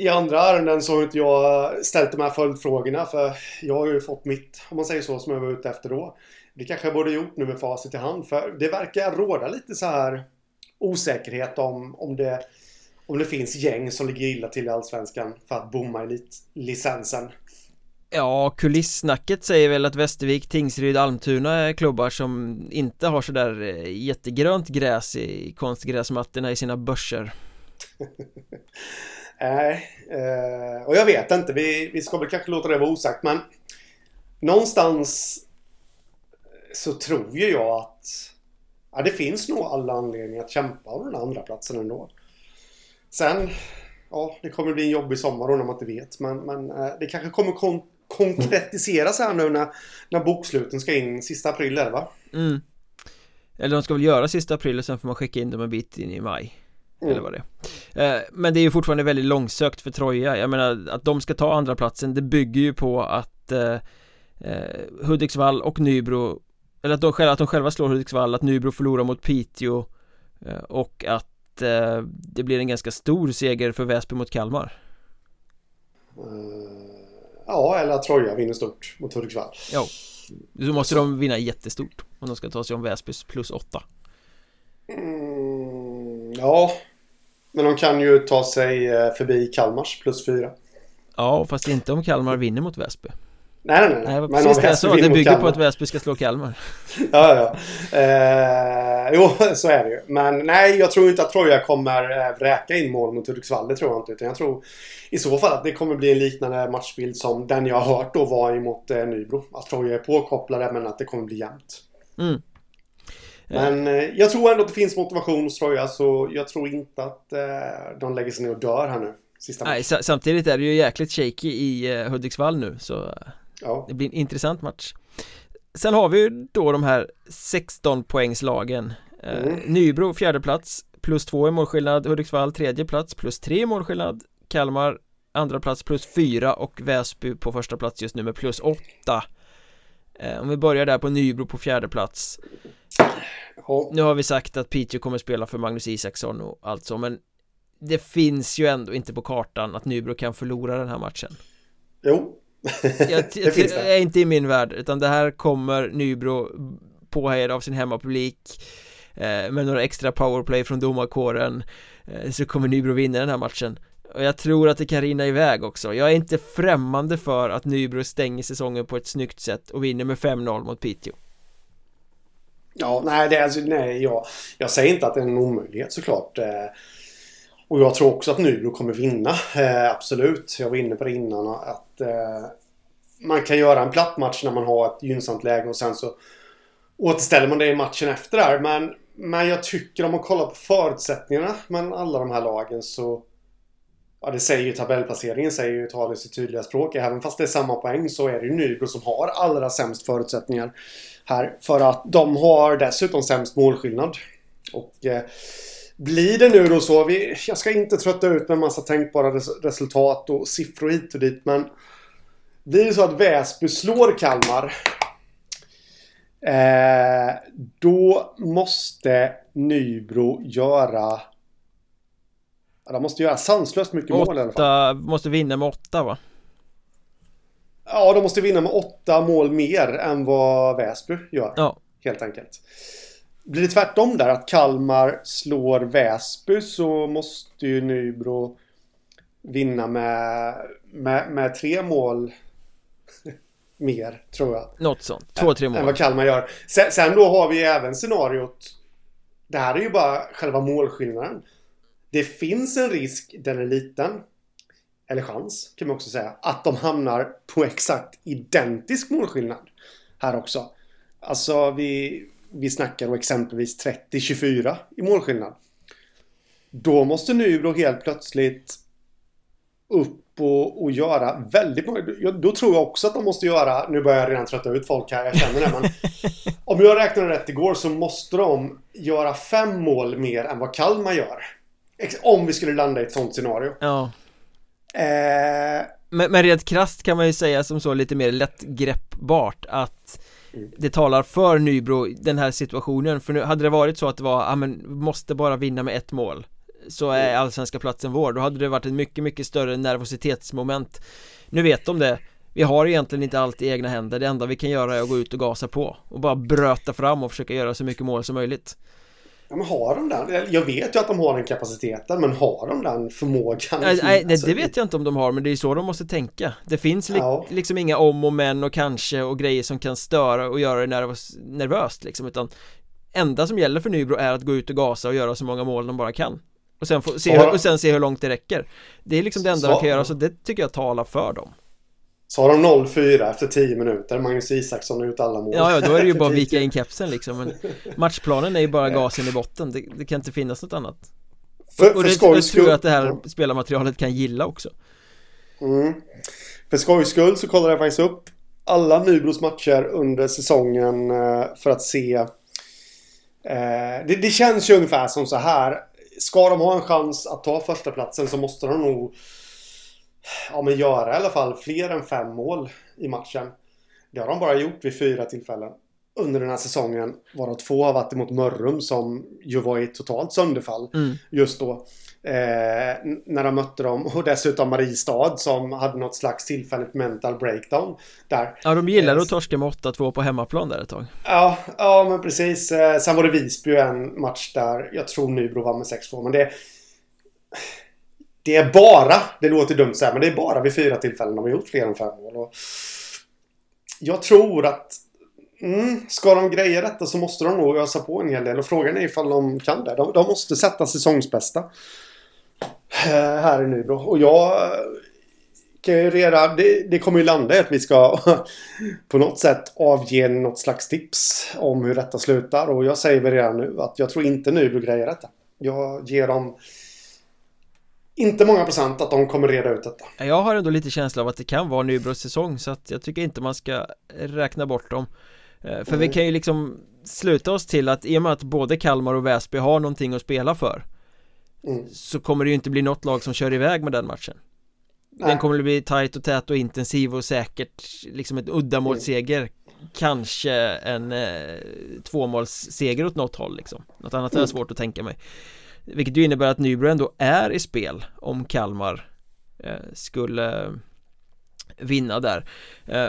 i andra ärenden så har inte jag ställt de här följdfrågorna för jag har ju fått mitt, om man säger så, som jag var ute efter då. Det kanske jag borde gjort nu med facit i hand för det verkar råda lite så här osäkerhet om, om det om det finns gäng som ligger illa till i Allsvenskan för att bomma elitlicensen. Ja, kulissnacket säger väl att Västervik, Tingsryd, Almtuna är klubbar som inte har sådär eh, jättegrönt gräs i konstgräsmattorna i sina börser. [LAUGHS] Nej, eh, och jag vet inte. Vi, vi ska väl kanske låta det vara osagt men någonstans eh, så tror ju jag att ja, det finns nog alla anledningar att kämpa om den andra platsen ändå. Sen, ja, det kommer bli en jobbig sommar då när man inte vet. Men, men eh, det kanske kommer kon konkretiseras här nu när, när boksluten ska in sista april är det va? Mm. Eller de ska väl göra sista april och sen får man skicka in dem en bit in i maj. Mm. Eller vad det är. Eh, Men det är ju fortfarande väldigt långsökt för Troja. Jag menar att de ska ta andra platsen Det bygger ju på att eh, eh, Hudiksvall och Nybro Eller att de, själva, att de själva slår Hudiksvall Att Nybro förlorar mot Piteå eh, Och att eh, det blir en ganska stor seger för Väsby mot Kalmar. Ja, eller att Troja vinner stort mot Hudiksvall. Ja. Så måste de vinna jättestort Om de ska ta sig om Väsbys plus åtta. Mm, Ja men de kan ju ta sig eh, förbi Kalmars plus fyra. Ja, fast inte om Kalmar vinner mot Väsby. Nej, nej, nej. nej men precis det jag sa, det bygger på att Väsby ska slå Kalmar. [LAUGHS] ja, ja. Eh, jo, så är det ju. Men nej, jag tror inte att Troja kommer äh, vräka in mål mot Hudiksvall. Det tror jag inte. Utan jag tror i så fall att det kommer bli en liknande matchbild som den jag har hört då var emot eh, Nybro. Att Troja är påkopplade men att det kommer bli jämnt. Mm. Men eh, jag tror ändå att det finns motivation hos Troja så jag tror inte att eh, de lägger sig ner och dör här nu. Sista Nej, samtidigt är det ju jäkligt shaky i eh, Hudiksvall nu så ja. det blir en intressant match. Sen har vi ju då de här 16 poängslagen eh, mm. Nybro fjärde plats plus två i målskillnad Hudiksvall tredje plats plus tre i målskillnad Kalmar andra plats plus fyra och Väsby på första plats just nu med plus åtta eh, Om vi börjar där på Nybro på fjärde plats ja. Nu har vi sagt att Piteå kommer spela för Magnus Isaksson och allt så men Det finns ju ändå inte på kartan att Nybro kan förlora den här matchen Jo jag, [LAUGHS] finns det. är inte i min värld utan det här kommer Nybro påhejad av sin hemmapublik eh, med några extra powerplay från domarkåren eh, så kommer Nybro vinna den här matchen och jag tror att det kan rinna iväg också Jag är inte främmande för att Nybro stänger säsongen på ett snyggt sätt och vinner med 5-0 mot Piteå Ja, nej, det alltså, nej, jag, jag säger inte att det är en omöjlighet såklart. Eh. Och jag tror också att Nybro kommer vinna. Eh, absolut. Jag var inne på det innan. Att eh, man kan göra en platt match när man har ett gynnsamt läge och sen så återställer man det i matchen efter där. Men, men jag tycker om man kollar på förutsättningarna mellan alla de här lagen så Ja, det säger ju tabellplaceringen, säger ju talar sitt tydliga språk. Även fast det är samma poäng så är det ju Nybro som har allra sämst förutsättningar här. För att de har dessutom sämst målskillnad. Och eh, blir det nu då så, vi, jag ska inte trötta ut med en massa tänkbara res resultat och siffror hit och dit men blir det så att Väsby slår Kalmar eh, då måste Nybro göra de måste göra sanslöst mycket åtta, mål i alla fall. måste vinna med åtta va? Ja, de måste vinna med åtta mål mer än vad Väsby gör. Ja. Helt enkelt. Blir det tvärtom där, att Kalmar slår Väsby så måste ju Nybro vinna med, med, med tre mål [LAUGHS] mer, tror jag. Något sånt. Två, tre mål. Än vad Kalmar gör. Sen, sen då har vi även scenariot. Det här är ju bara själva målskillnaden. Det finns en risk, den är liten, eller chans kan man också säga, att de hamnar på exakt identisk målskillnad här också. Alltså vi, vi snackar då exempelvis 30-24 i målskillnad. Då måste Nybro helt plötsligt upp och, och göra väldigt många... Då tror jag också att de måste göra... Nu börjar jag redan trötta ut folk här, jag känner det men... om jag räknade rätt igår så måste de göra fem mål mer än vad Kalmar gör. Om vi skulle landa i ett sånt scenario. Ja. Eh... Men, men rent krasst kan man ju säga som så lite mer lättgreppbart att mm. det talar för Nybro den här situationen. För nu hade det varit så att det var, ja men måste bara vinna med ett mål så är mm. allsvenska platsen vår, då hade det varit ett mycket, mycket större nervositetsmoment. Nu vet de det. Vi har egentligen inte allt i egna händer, det enda vi kan göra är att gå ut och gasa på och bara bröta fram och försöka göra så mycket mål som möjligt Ja, men har de den? Jag vet ju att de har den kapaciteten, men har de den förmågan? Nej, nej alltså, det vet jag inte om de har, men det är så de måste tänka Det finns li ja. liksom inga om och men och kanske och grejer som kan störa och göra det nervös, nervöst liksom, utan Enda som gäller för Nybro är att gå ut och gasa och göra så många mål de bara kan Och sen, få, se, hur, och sen se hur långt det räcker Det är liksom det enda så, de kan göra, så det tycker jag talar för dem så har de 0-4 efter 10 minuter. Magnus Isaksson har gjort alla mål. Ja, ja, då är det ju [LAUGHS] bara att vika in kepsen liksom. Men matchplanen är ju bara gasen i botten. Det, det kan inte finnas något annat. För, och det, för det tror jag att det här spelarmaterialet kan gilla också. Mm. För skojs skull så kollade jag faktiskt upp alla Nybros matcher under säsongen eh, för att se. Eh, det, det känns ju ungefär som så här. Ska de ha en chans att ta första platsen så måste de nog ja, men göra i alla fall fler än fem mål i matchen. Det har de bara gjort vid fyra tillfällen under den här säsongen. Varav två har varit emot Mörrum som ju var i totalt sönderfall mm. just då. Eh, när de mötte dem. Och dessutom Mariestad som hade något slags tillfälligt mental breakdown där. Ja, de gillade eh, att torska med 8-2 på hemmaplan där ett tag. Ja, ja men precis. Eh, sen var det Visby en match där jag tror Nybro var med 6-2. Men det det är bara, det låter dumt så här, men det är bara vid fyra tillfällen de har gjort fler än fem mål. Och jag tror att mm, ska de greja detta så måste de nog ösa på en hel del. Och frågan är ifall de kan det. De, de måste sätta säsongsbästa. Eh, här i Nybro. Och jag eh, kan ju redan, det, det kommer ju landa i att vi ska [LAUGHS] på något sätt avge något slags tips om hur detta slutar. Och jag säger väl redan nu att jag tror inte Nybro grejer detta. Jag ger dem inte många procent att de kommer reda ut detta. Jag har ändå lite känsla av att det kan vara Nybros säsong så att jag tycker inte man ska räkna bort dem. Eh, för mm. vi kan ju liksom sluta oss till att i och med att både Kalmar och Väsby har någonting att spela för mm. Så kommer det ju inte bli något lag som kör iväg med den matchen Nej. Den kommer att bli tight och tät och intensiv och säkert liksom ett uddamålsseger mm. Kanske en eh, tvåmålsseger åt något håll liksom Något annat mm. är svårt att tänka mig vilket ju innebär att Nybro ändå är i spel om Kalmar eh, skulle vinna där. Eh,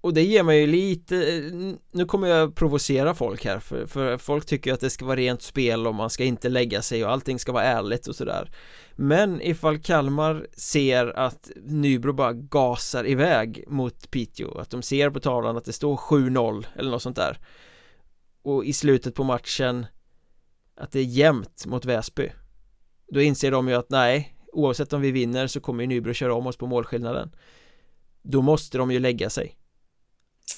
och det ger mig ju lite, eh, nu kommer jag provocera folk här för, för folk tycker att det ska vara rent spel och man ska inte lägga sig och allting ska vara ärligt och sådär. Men ifall Kalmar ser att Nybro bara gasar iväg mot Piteå Att de ser på tavlan att det står 7-0 eller något sånt där Och i slutet på matchen att det är jämnt mot Väsby. Då inser de ju att nej Oavsett om vi vinner så kommer ju Nybro köra om oss på målskillnaden. Då måste de ju lägga sig.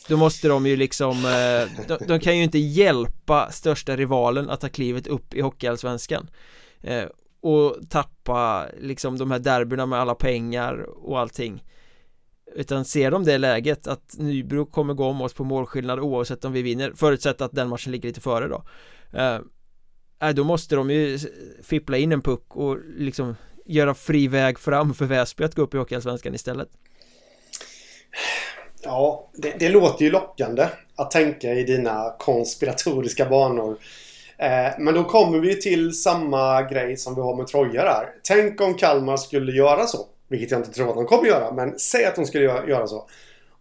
Då måste de ju liksom, eh, de, de, kan ju inte hjälpa största rivalen att ta klivet upp i Hockeyallsvenskan eh, Och tappa liksom de här derbyna med alla pengar och allting. Utan ser de det läget att Nybro kommer gå om oss på målskillnad oavsett om vi vinner Förutsatt att den matchen ligger lite före då eh, eh, Då måste de ju fippla in en puck och liksom göra fri väg fram för Väsby att gå upp i Hockeyallsvenskan istället Ja, det, det, låter ju lockande att tänka i dina konspiratoriska banor. Eh, men då kommer vi till samma grej som vi har med Troja där. Tänk om Kalmar skulle göra så. Vilket jag inte tror att de kommer göra, men säg att de skulle göra så.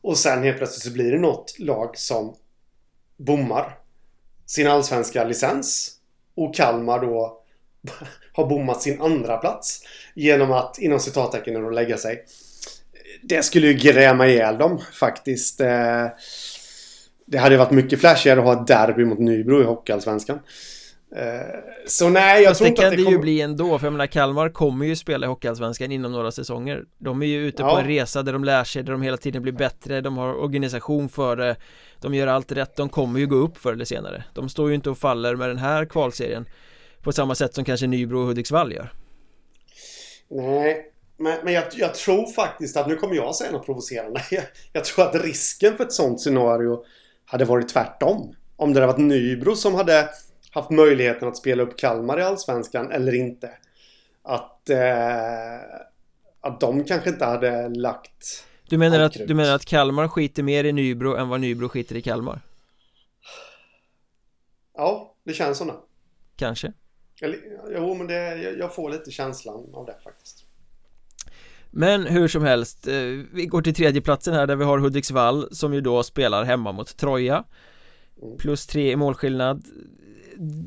Och sen helt plötsligt så blir det något lag som bommar sin allsvenska licens. Och Kalmar då [LAUGHS] har bommat sin andra plats genom att inom citattecken lägga sig det skulle ju gräma ihjäl dem faktiskt. Eh, det hade varit mycket flashigare att ha ett derby mot Nybro i Hockeyallsvenskan. Eh, så nej, jag Fast tror inte att det kan det ju bli ändå, för jag menar Kalmar kommer ju spela i Hockeyallsvenskan inom några säsonger De är ju ute ja. på en resa där de lär sig, där de hela tiden blir bättre, de har organisation för det De gör allt rätt, de kommer ju gå upp förr eller senare De står ju inte och faller med den här kvalserien På samma sätt som kanske Nybro och Hudiksvall gör Nej, men, men jag, jag, tror faktiskt att, nu kommer jag säga något provocerande. [LAUGHS] Jag, jag, tror att risken för ett sånt scenario hade varit tvärtom. Om det hade varit Nybro som hade haft möjligheten att spela upp Kalmar i Allsvenskan eller inte. Att, eh, att de kanske inte hade lagt du menar, att, du menar att Kalmar skiter mer i Nybro än vad Nybro skiter i Kalmar? Ja, det känns det Kanske Eller, Jo, men det, jag får lite känslan av det faktiskt men hur som helst, eh, vi går till tredjeplatsen här där vi har Hudiksvall som ju då spelar hemma mot Troja mm. Plus tre i målskillnad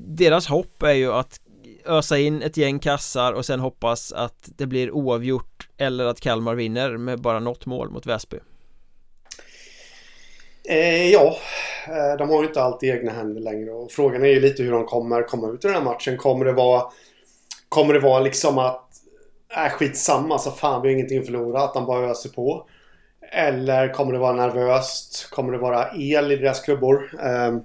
deras hopp är ju att ösa in ett gäng kassar och sen hoppas att det blir oavgjort eller att Kalmar vinner med bara något mål mot Väsby eh, Ja, eh, de har ju inte allt i egna händer längre och frågan är ju lite hur de kommer komma ut i den här matchen. Kommer det vara Kommer det vara liksom att Äh, skitsamma, så fan vi har ingenting att förlora. Att de bara öser på. Eller kommer det vara nervöst? Kommer det vara el i deras klubbor? Eh,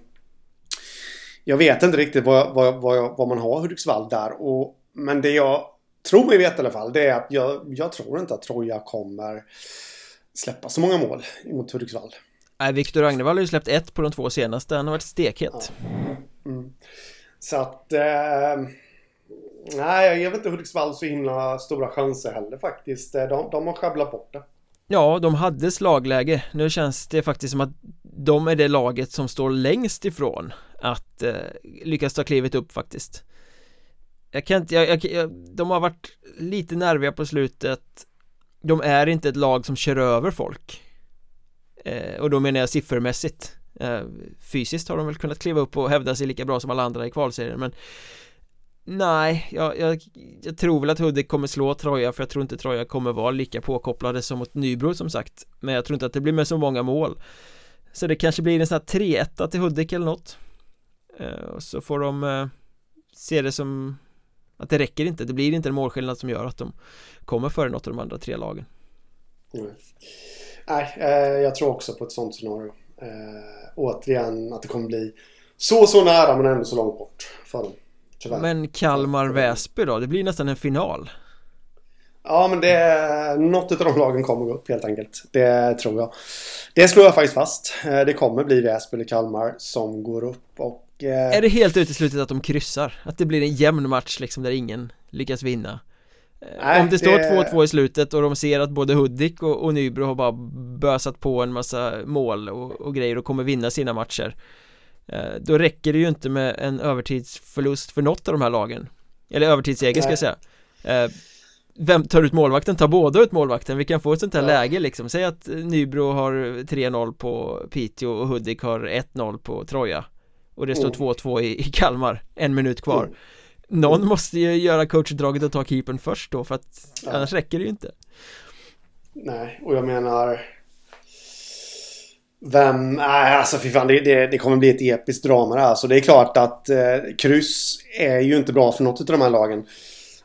jag vet inte riktigt vad, vad, vad, vad man har Hudiksvall där. Och, men det jag tror mig veta i alla fall, det är att jag, jag tror inte att Troja kommer släppa så många mål mot Hudiksvall. Nej, Viktor Agnevall har ju släppt ett på de två senaste. Han har varit stekhet. Ja. Mm. Så att... Eh, Nej, jag ger inte Hudiksvall så himla stora chanser heller faktiskt. De, de har sjabblat bort det. Ja, de hade slagläge. Nu känns det faktiskt som att de är det laget som står längst ifrån att eh, lyckas ta klivet upp faktiskt. Jag kan inte, jag, jag, de har varit lite nerviga på slutet. De är inte ett lag som kör över folk. Eh, och då menar jag siffermässigt. Eh, fysiskt har de väl kunnat kliva upp och hävda sig lika bra som alla andra i kvalserien men Nej, jag, jag, jag, tror väl att Hudik kommer slå Troja för jag tror inte Troja kommer vara lika påkopplade som mot Nybro som sagt Men jag tror inte att det blir med så många mål Så det kanske blir en sån här 3-1 till Hudik eller något och så får de eh, se det som att det räcker inte, det blir inte en målskillnad som gör att de kommer före något av de andra tre lagen. Mm. Nej, eh, jag tror också på ett sånt scenario. Eh, Återigen att det kommer bli så, så nära men ändå så långt bort för dem. Tyvärr. Men Kalmar-Väsby då? Det blir nästan en final. Ja men det är något av de lagen kommer gå upp helt enkelt. Det tror jag. Det slår jag faktiskt fast. Eh, Det kommer bli Väsby eller Kalmar som går upp och eh... Är det helt uteslutet att de kryssar? Att det blir en jämn match liksom där ingen lyckas vinna? Eh, Nej, Om det står 2-2 det... i slutet och de ser att både Hudik och, och Nybro har bara bösat på en massa mål och, och grejer och kommer vinna sina matcher Eh, då räcker det ju inte med en övertidsförlust för något av de här lagen Eller övertidsseger ska jag säga eh, Vem tar ut målvakten? Tar båda ut målvakten? Vi kan få ett sånt här ja. läge liksom Säg att Nybro har 3-0 på Piteå och Hudik har 1-0 på Troja Och det står 2-2 mm. i, i Kalmar En minut kvar mm. Någon måste ju göra coachdraget och ta keepern först då för att ja. annars räcker det ju inte Nej, och jag menar vem, nej alltså fy fan det, det, det, kommer bli ett episkt drama det här. Så det är klart att eh, kryss är ju inte bra för något av de här lagen.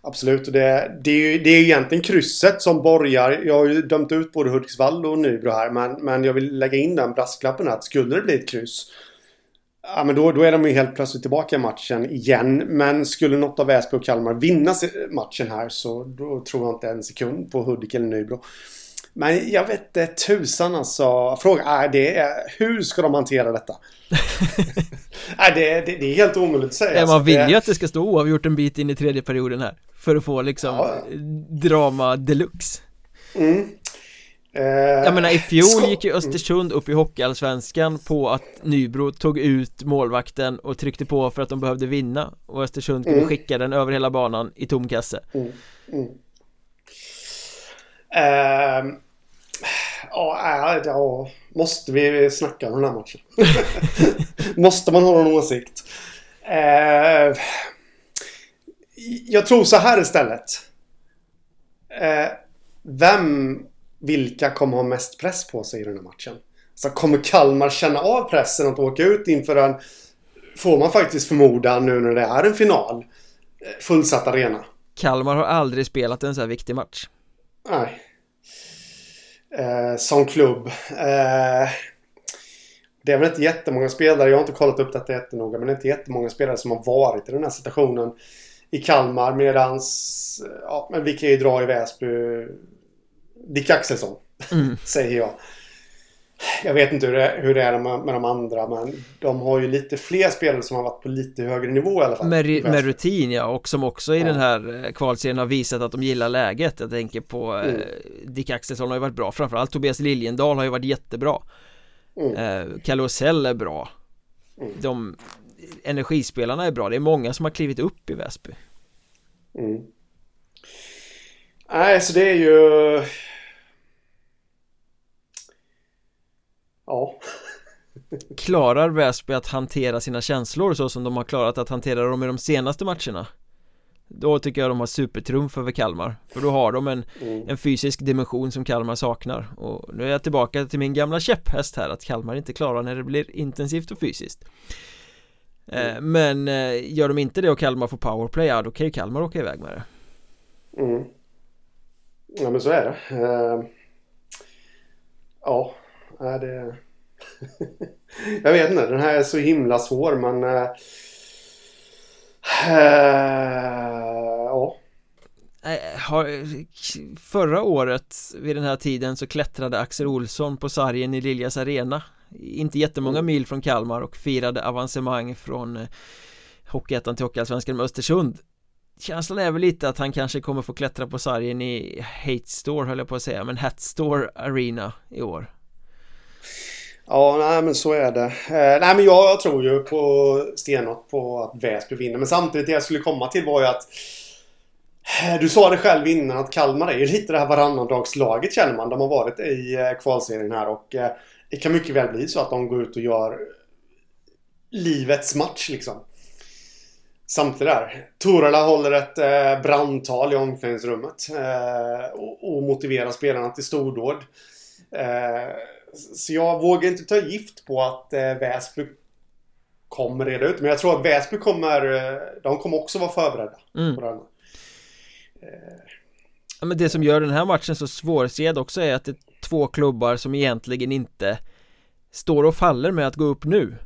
Absolut. Det, det, är ju, det är egentligen krysset som borgar. Jag har ju dömt ut både Hudiksvall och Nybro här. Men, men jag vill lägga in den brasklappen att skulle det bli ett kryss. Ja men då, då är de ju helt plötsligt tillbaka i matchen igen. Men skulle något av Väsby och Kalmar vinna matchen här så då tror jag inte en sekund på Hudik eller Nybro. Men jag vet inte tusan alltså. Frågan är det är, hur ska de hantera detta? nej, [LAUGHS] det, det, det, är helt omöjligt att säga. Ja, man alltså. vill ju att det ska stå oavgjort en bit in i tredje perioden här. För att få liksom ja. drama deluxe. Mm. Eh, jag menar i fjol gick ju Östersund upp i Hockeyallsvenskan på att Nybro tog ut målvakten och tryckte på för att de behövde vinna och Östersund kunde mm. skicka den över hela banan i tom kasse. Mm. Mm. Uh, Ja, ja, måste vi snacka om den här matchen? [LAUGHS] måste man ha någon åsikt? Eh, jag tror så här istället. Eh, vem, vilka kommer ha mest press på sig i den här matchen? Så kommer Kalmar känna av pressen att åka ut inför en, får man faktiskt förmoda nu när det är en final, eh, fullsatt arena? Kalmar har aldrig spelat en så här viktig match. Nej eh, som klubb. Eh, det är väl inte jättemånga spelare, jag har inte kollat upp detta jättenoga, men det är inte jättemånga spelare som har varit i den här situationen i Kalmar medans, ja men vi kan ju dra i Väsby Dick Axelsson, mm. [LAUGHS] säger jag. Jag vet inte hur det, hur det är med, med de andra men de har ju lite fler spelare som har varit på lite högre nivå i alla fall. Med, med rutin ja och som också i ja. den här eh, kvalserien har visat att de gillar läget. Jag tänker på eh, mm. eh, Dick Axelsson har ju varit bra. Framförallt Tobias Liljendahl har ju varit jättebra. Mm. Eh, Kalle Osell är bra. Mm. De energispelarna är bra. Det är många som har klivit upp i Väsby. Mm. Nej, så det är ju Ja. Klarar Väsby att hantera sina känslor så som de har klarat att hantera dem i de senaste matcherna? Då tycker jag de har supertrumf över Kalmar För då har de en, mm. en fysisk dimension som Kalmar saknar Och nu är jag tillbaka till min gamla käpphäst här att Kalmar inte klarar när det blir intensivt och fysiskt eh, mm. Men eh, gör de inte det och Kalmar får powerplay, ja då kan ju Kalmar åka iväg med det mm. Ja men så är det uh, Ja är det... [LAUGHS] jag vet inte, den här är så himla svår men... Äh, ja. Förra året vid den här tiden så klättrade Axel Olsson på sargen i Liljas arena Inte jättemånga mm. mil från Kalmar och firade avancemang från eh, Hockeyettan till Hockeyallsvenskan med Östersund Känslan är väl lite att han kanske kommer få klättra på sargen i Hate Store höll jag på att säga men Hat Store Arena i år Ja, nej men så är det. Eh, nej men jag, jag tror ju på stenhårt på att Väsby vinner. Men samtidigt det jag skulle komma till var ju att eh, du sa det själv innan att Kalmar är ju lite det här varannandagslaget känner man. De har varit i eh, kvalserien här och eh, det kan mycket väl bli så att de går ut och gör livets match liksom. samtidigt där. Torala håller ett eh, brandtal i omklädningsrummet eh, och, och motiverar spelarna till stordåd. Eh, så jag vågar inte ta gift på att eh, Väsby kommer reda ut. Men jag tror att Väsby kommer, eh, de kommer också vara förberedda mm. på den. Ja, men det som gör den här matchen så svårsedd också är att det är två klubbar som egentligen inte står och faller med att gå upp nu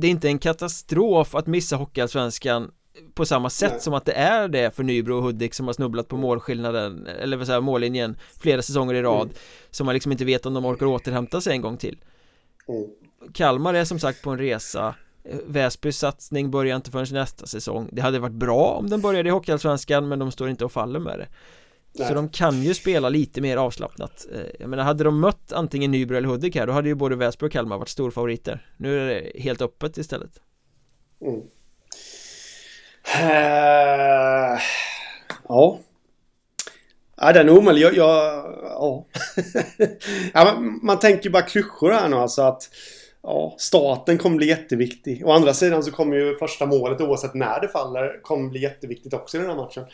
det är inte en katastrof att missa Hockeyallsvenskan på samma sätt Nej. som att det är det för Nybro och Hudik som har snubblat på målskillnaden eller vad säger mållinjen flera säsonger i rad mm. som man liksom inte vet om de orkar återhämta sig en gång till mm. Kalmar är som sagt på en resa Väsbys satsning börjar inte förrän nästa säsong Det hade varit bra om den började i Hockeyallsvenskan men de står inte och faller med det Nej. Så de kan ju spela lite mer avslappnat eh, Jag menar hade de mött antingen Nybro eller Hudik här Då hade ju både Väsby och Kalmar varit storfavoriter Nu är det helt öppet istället mm uh, Ja Ja den är omöjlig, jag, jag ja. [LAUGHS] ja man, man tänker bara klyschor här nu alltså att Ja, staten kommer bli jätteviktig. Å andra sidan så kommer ju första målet oavsett när det faller kommer bli jätteviktigt också i den här matchen.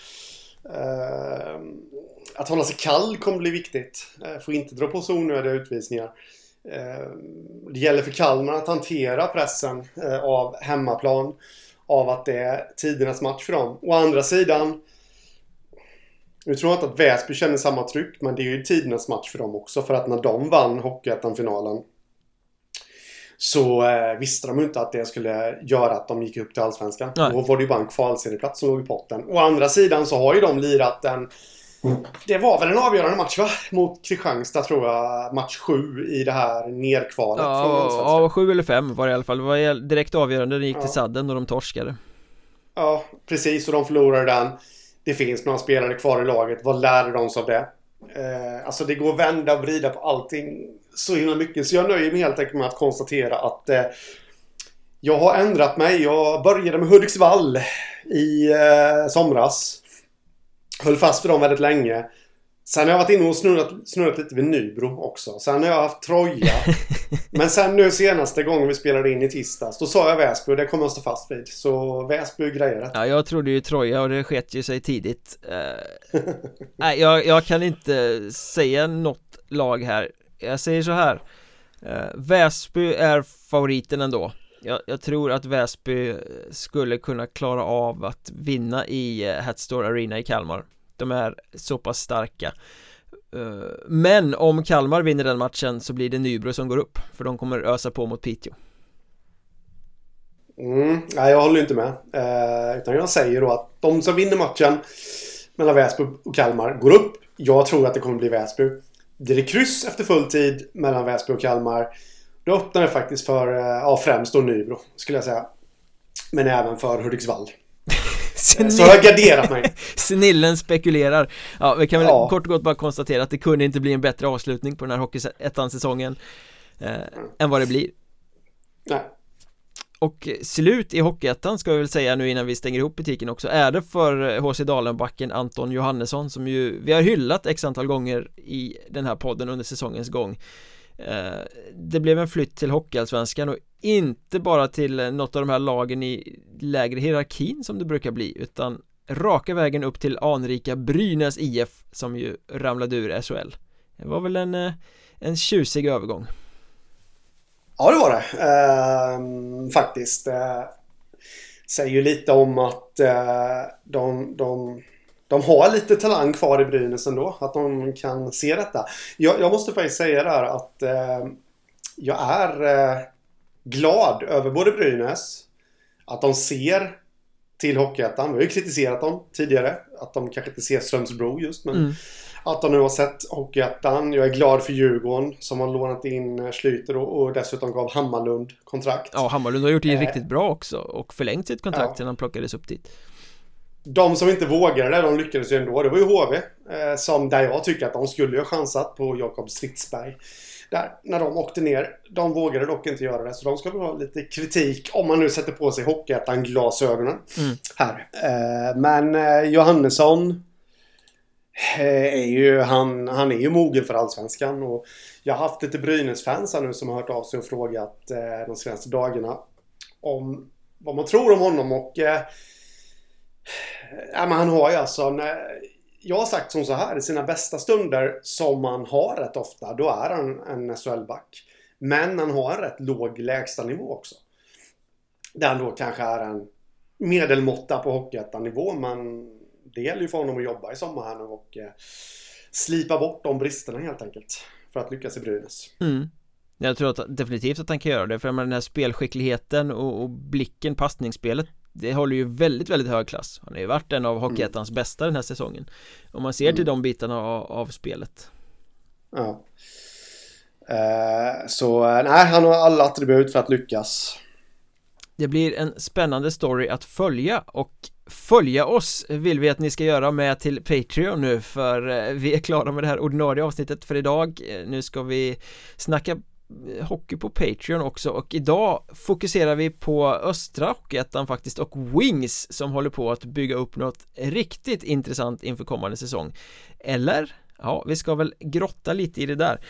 Uh, att hålla sig kall kommer bli viktigt. Eh, uh, får inte dra på sig onödiga utvisningar. Uh, det gäller för Kalmar att hantera pressen av hemmaplan. Av att det är tidernas match för dem. Å andra sidan nu tror jag inte att Väsby känner samma tryck, men det är ju tidernas match för dem också. För att när de vann Hockeyettan-finalen så eh, visste de inte att det skulle göra att de gick upp till Allsvenskan. Nej. Då var det ju bara en kvalserieplats som låg i potten. Å andra sidan så har ju de lirat en... Det var väl en avgörande match va? Mot Kristianstad tror jag. Match 7 i det här nerkvalet. Ja, ja 7 eller 5 var det i alla fall. Det var direkt avgörande. Den gick ja. till sadden och de torskade. Ja, precis. Och de förlorade den. Det finns några spelare kvar i laget. Vad lärde de sig av det? Eh, alltså det går att vända och vrida på allting så himla mycket. Så jag nöjer mig helt enkelt med att konstatera att eh, jag har ändrat mig. Jag började med Hudiksvall i eh, somras. Höll fast vid dem väldigt länge. Sen har jag varit inne och snurrat, snurrat lite vid Nybro också. Sen har jag haft Troja. [LAUGHS] Men sen nu senaste gången vi spelade in i tisdags, då sa jag Väsby och det kommer jag stå fast vid. Så Väsby grejer det. Ja, jag trodde ju Troja och det sket ju sig tidigt. Uh, nej, jag, jag kan inte säga något lag här. Jag säger så här. Uh, Väsby är favoriten ändå. Jag, jag, tror att Väsby eh, skulle kunna klara av att vinna i eh, Hatstore Arena i Kalmar. De är så pass starka. Eh, men om Kalmar vinner den matchen så blir det Nybro som går upp För de kommer ösa på mot Piteå. Mm, Nej, jag håller inte med. Eh, Utan jag säger då att de som vinner matchen Mellan Väsby och Kalmar går upp. Jag tror att det kommer bli Väsby. Blir det kryss efter full tid mellan Väsby och Kalmar. Då öppnar det faktiskt för, eh, ja främst då Nybro skulle jag säga Men även för Hudiksvall. [LAUGHS] Så har jag garderat mig [LAUGHS] Snillen spekulerar Ja, vi kan väl ja. kort och gott bara konstatera att det kunde inte bli en bättre avslutning på den här Hockeyettan-säsongen eh, mm. Än vad det blir Nej och slut i Hockeyettan ska vi väl säga nu innan vi stänger ihop butiken också är det för HC Dalenbacken Anton Johannesson som ju vi har hyllat x antal gånger i den här podden under säsongens gång Eh, Eh, det blev en flytt till Hockeyallsvenskan och inte bara till eh, något av de här lagen i lägre hierarkin som det brukar bli utan raka vägen upp till anrika Brynäs IF som ju ramlade ur SHL Det var väl en, eh, en tjusig övergång. Ja det var det. Ehm, faktiskt. Ehm, Säger ju lite om att de, de de har lite talang kvar i Brynäs ändå. Att de kan se detta. Jag, jag måste faktiskt säga där att eh, jag är eh, glad över både Brynäs, att de ser till Hockeyettan. Vi har ju kritiserat dem tidigare. Att de kanske inte ser Strömsbro just. Men mm. att de nu har sett Hockeyettan. Jag är glad för Djurgården som har lånat in eh, Schlyter och, och dessutom gav Hammarlund kontrakt. Ja, Hammarlund har gjort det eh. riktigt bra också och förlängt sitt kontrakt ja. sedan han plockades upp dit. De som inte vågade de lyckades ju ändå. Det var ju HV. Eh, som där jag tycker att de skulle ha chansat på Jakob Stridsberg. Där, när de åkte ner. De vågade dock inte göra det. Så de ska väl ha lite kritik om man nu sätter på sig Hockeyettan-glasögonen. Mm. Här. Eh, men eh, Johannesson eh, är ju, han, han är ju mogen för Allsvenskan. Och jag har haft lite Brynäs-fans här nu som har hört av sig och frågat eh, de senaste dagarna om vad man tror om honom och... Ja, men han har ju alltså... När, eh, jag har sagt som så här, i sina bästa stunder som han har rätt ofta, då är han en SHL-back. Men han har en rätt låg lägstanivå också. Där han då kanske är en medelmåtta på Hockeyettan-nivå, men det gäller ju för honom att jobba i sommar här nu och eh, slipa bort de bristerna helt enkelt. För att lyckas i Brynäs. Mm. Jag tror att, definitivt att han kan göra det för med den här spelskickligheten och, och blicken, passningsspelet det håller ju väldigt, väldigt hög klass. Han har ju varit en av Hockeyettans mm. bästa den här säsongen? Om man ser till mm. de bitarna av, av spelet. Ja. Eh, Så nej, han har alla attribut för att lyckas. Det blir en spännande story att följa och följa oss vill vi att ni ska göra med till Patreon nu för eh, vi är klara med det här ordinarie avsnittet för idag. Eh, Nu ska vi snacka hockey på Patreon också och idag fokuserar vi på östra hockeyettan faktiskt och Wings som håller på att bygga upp något riktigt intressant inför kommande säsong Eller? Ja, vi ska väl grotta lite i det där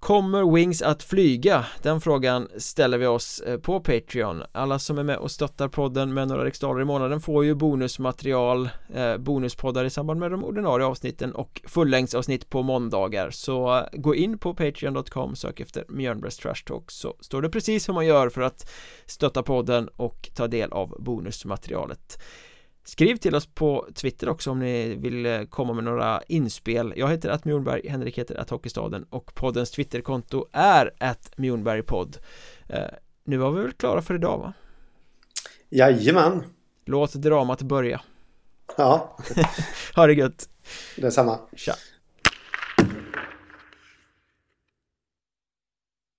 Kommer Wings att flyga? Den frågan ställer vi oss eh, på Patreon. Alla som är med och stöttar podden med några riksdaler i månaden får ju bonusmaterial eh, Bonuspoddar i samband med de ordinarie avsnitten och fullängdsavsnitt på måndagar. Så eh, gå in på patreon.com sök efter Mjölnbergs Trash Talk så står det precis hur man gör för att stötta podden och ta del av bonusmaterialet. Skriv till oss på Twitter också om ni vill eh, komma med några inspel. Jag heter att Mjornberg, Henrik heter att Hockeystaden och poddens Twitterkonto är att Mjornbergpodd. Eh, Nu var vi väl klara för idag va? Jajamän. Låt dramat börja. Ja. [LAUGHS] Ha det gött. Detsamma. Tja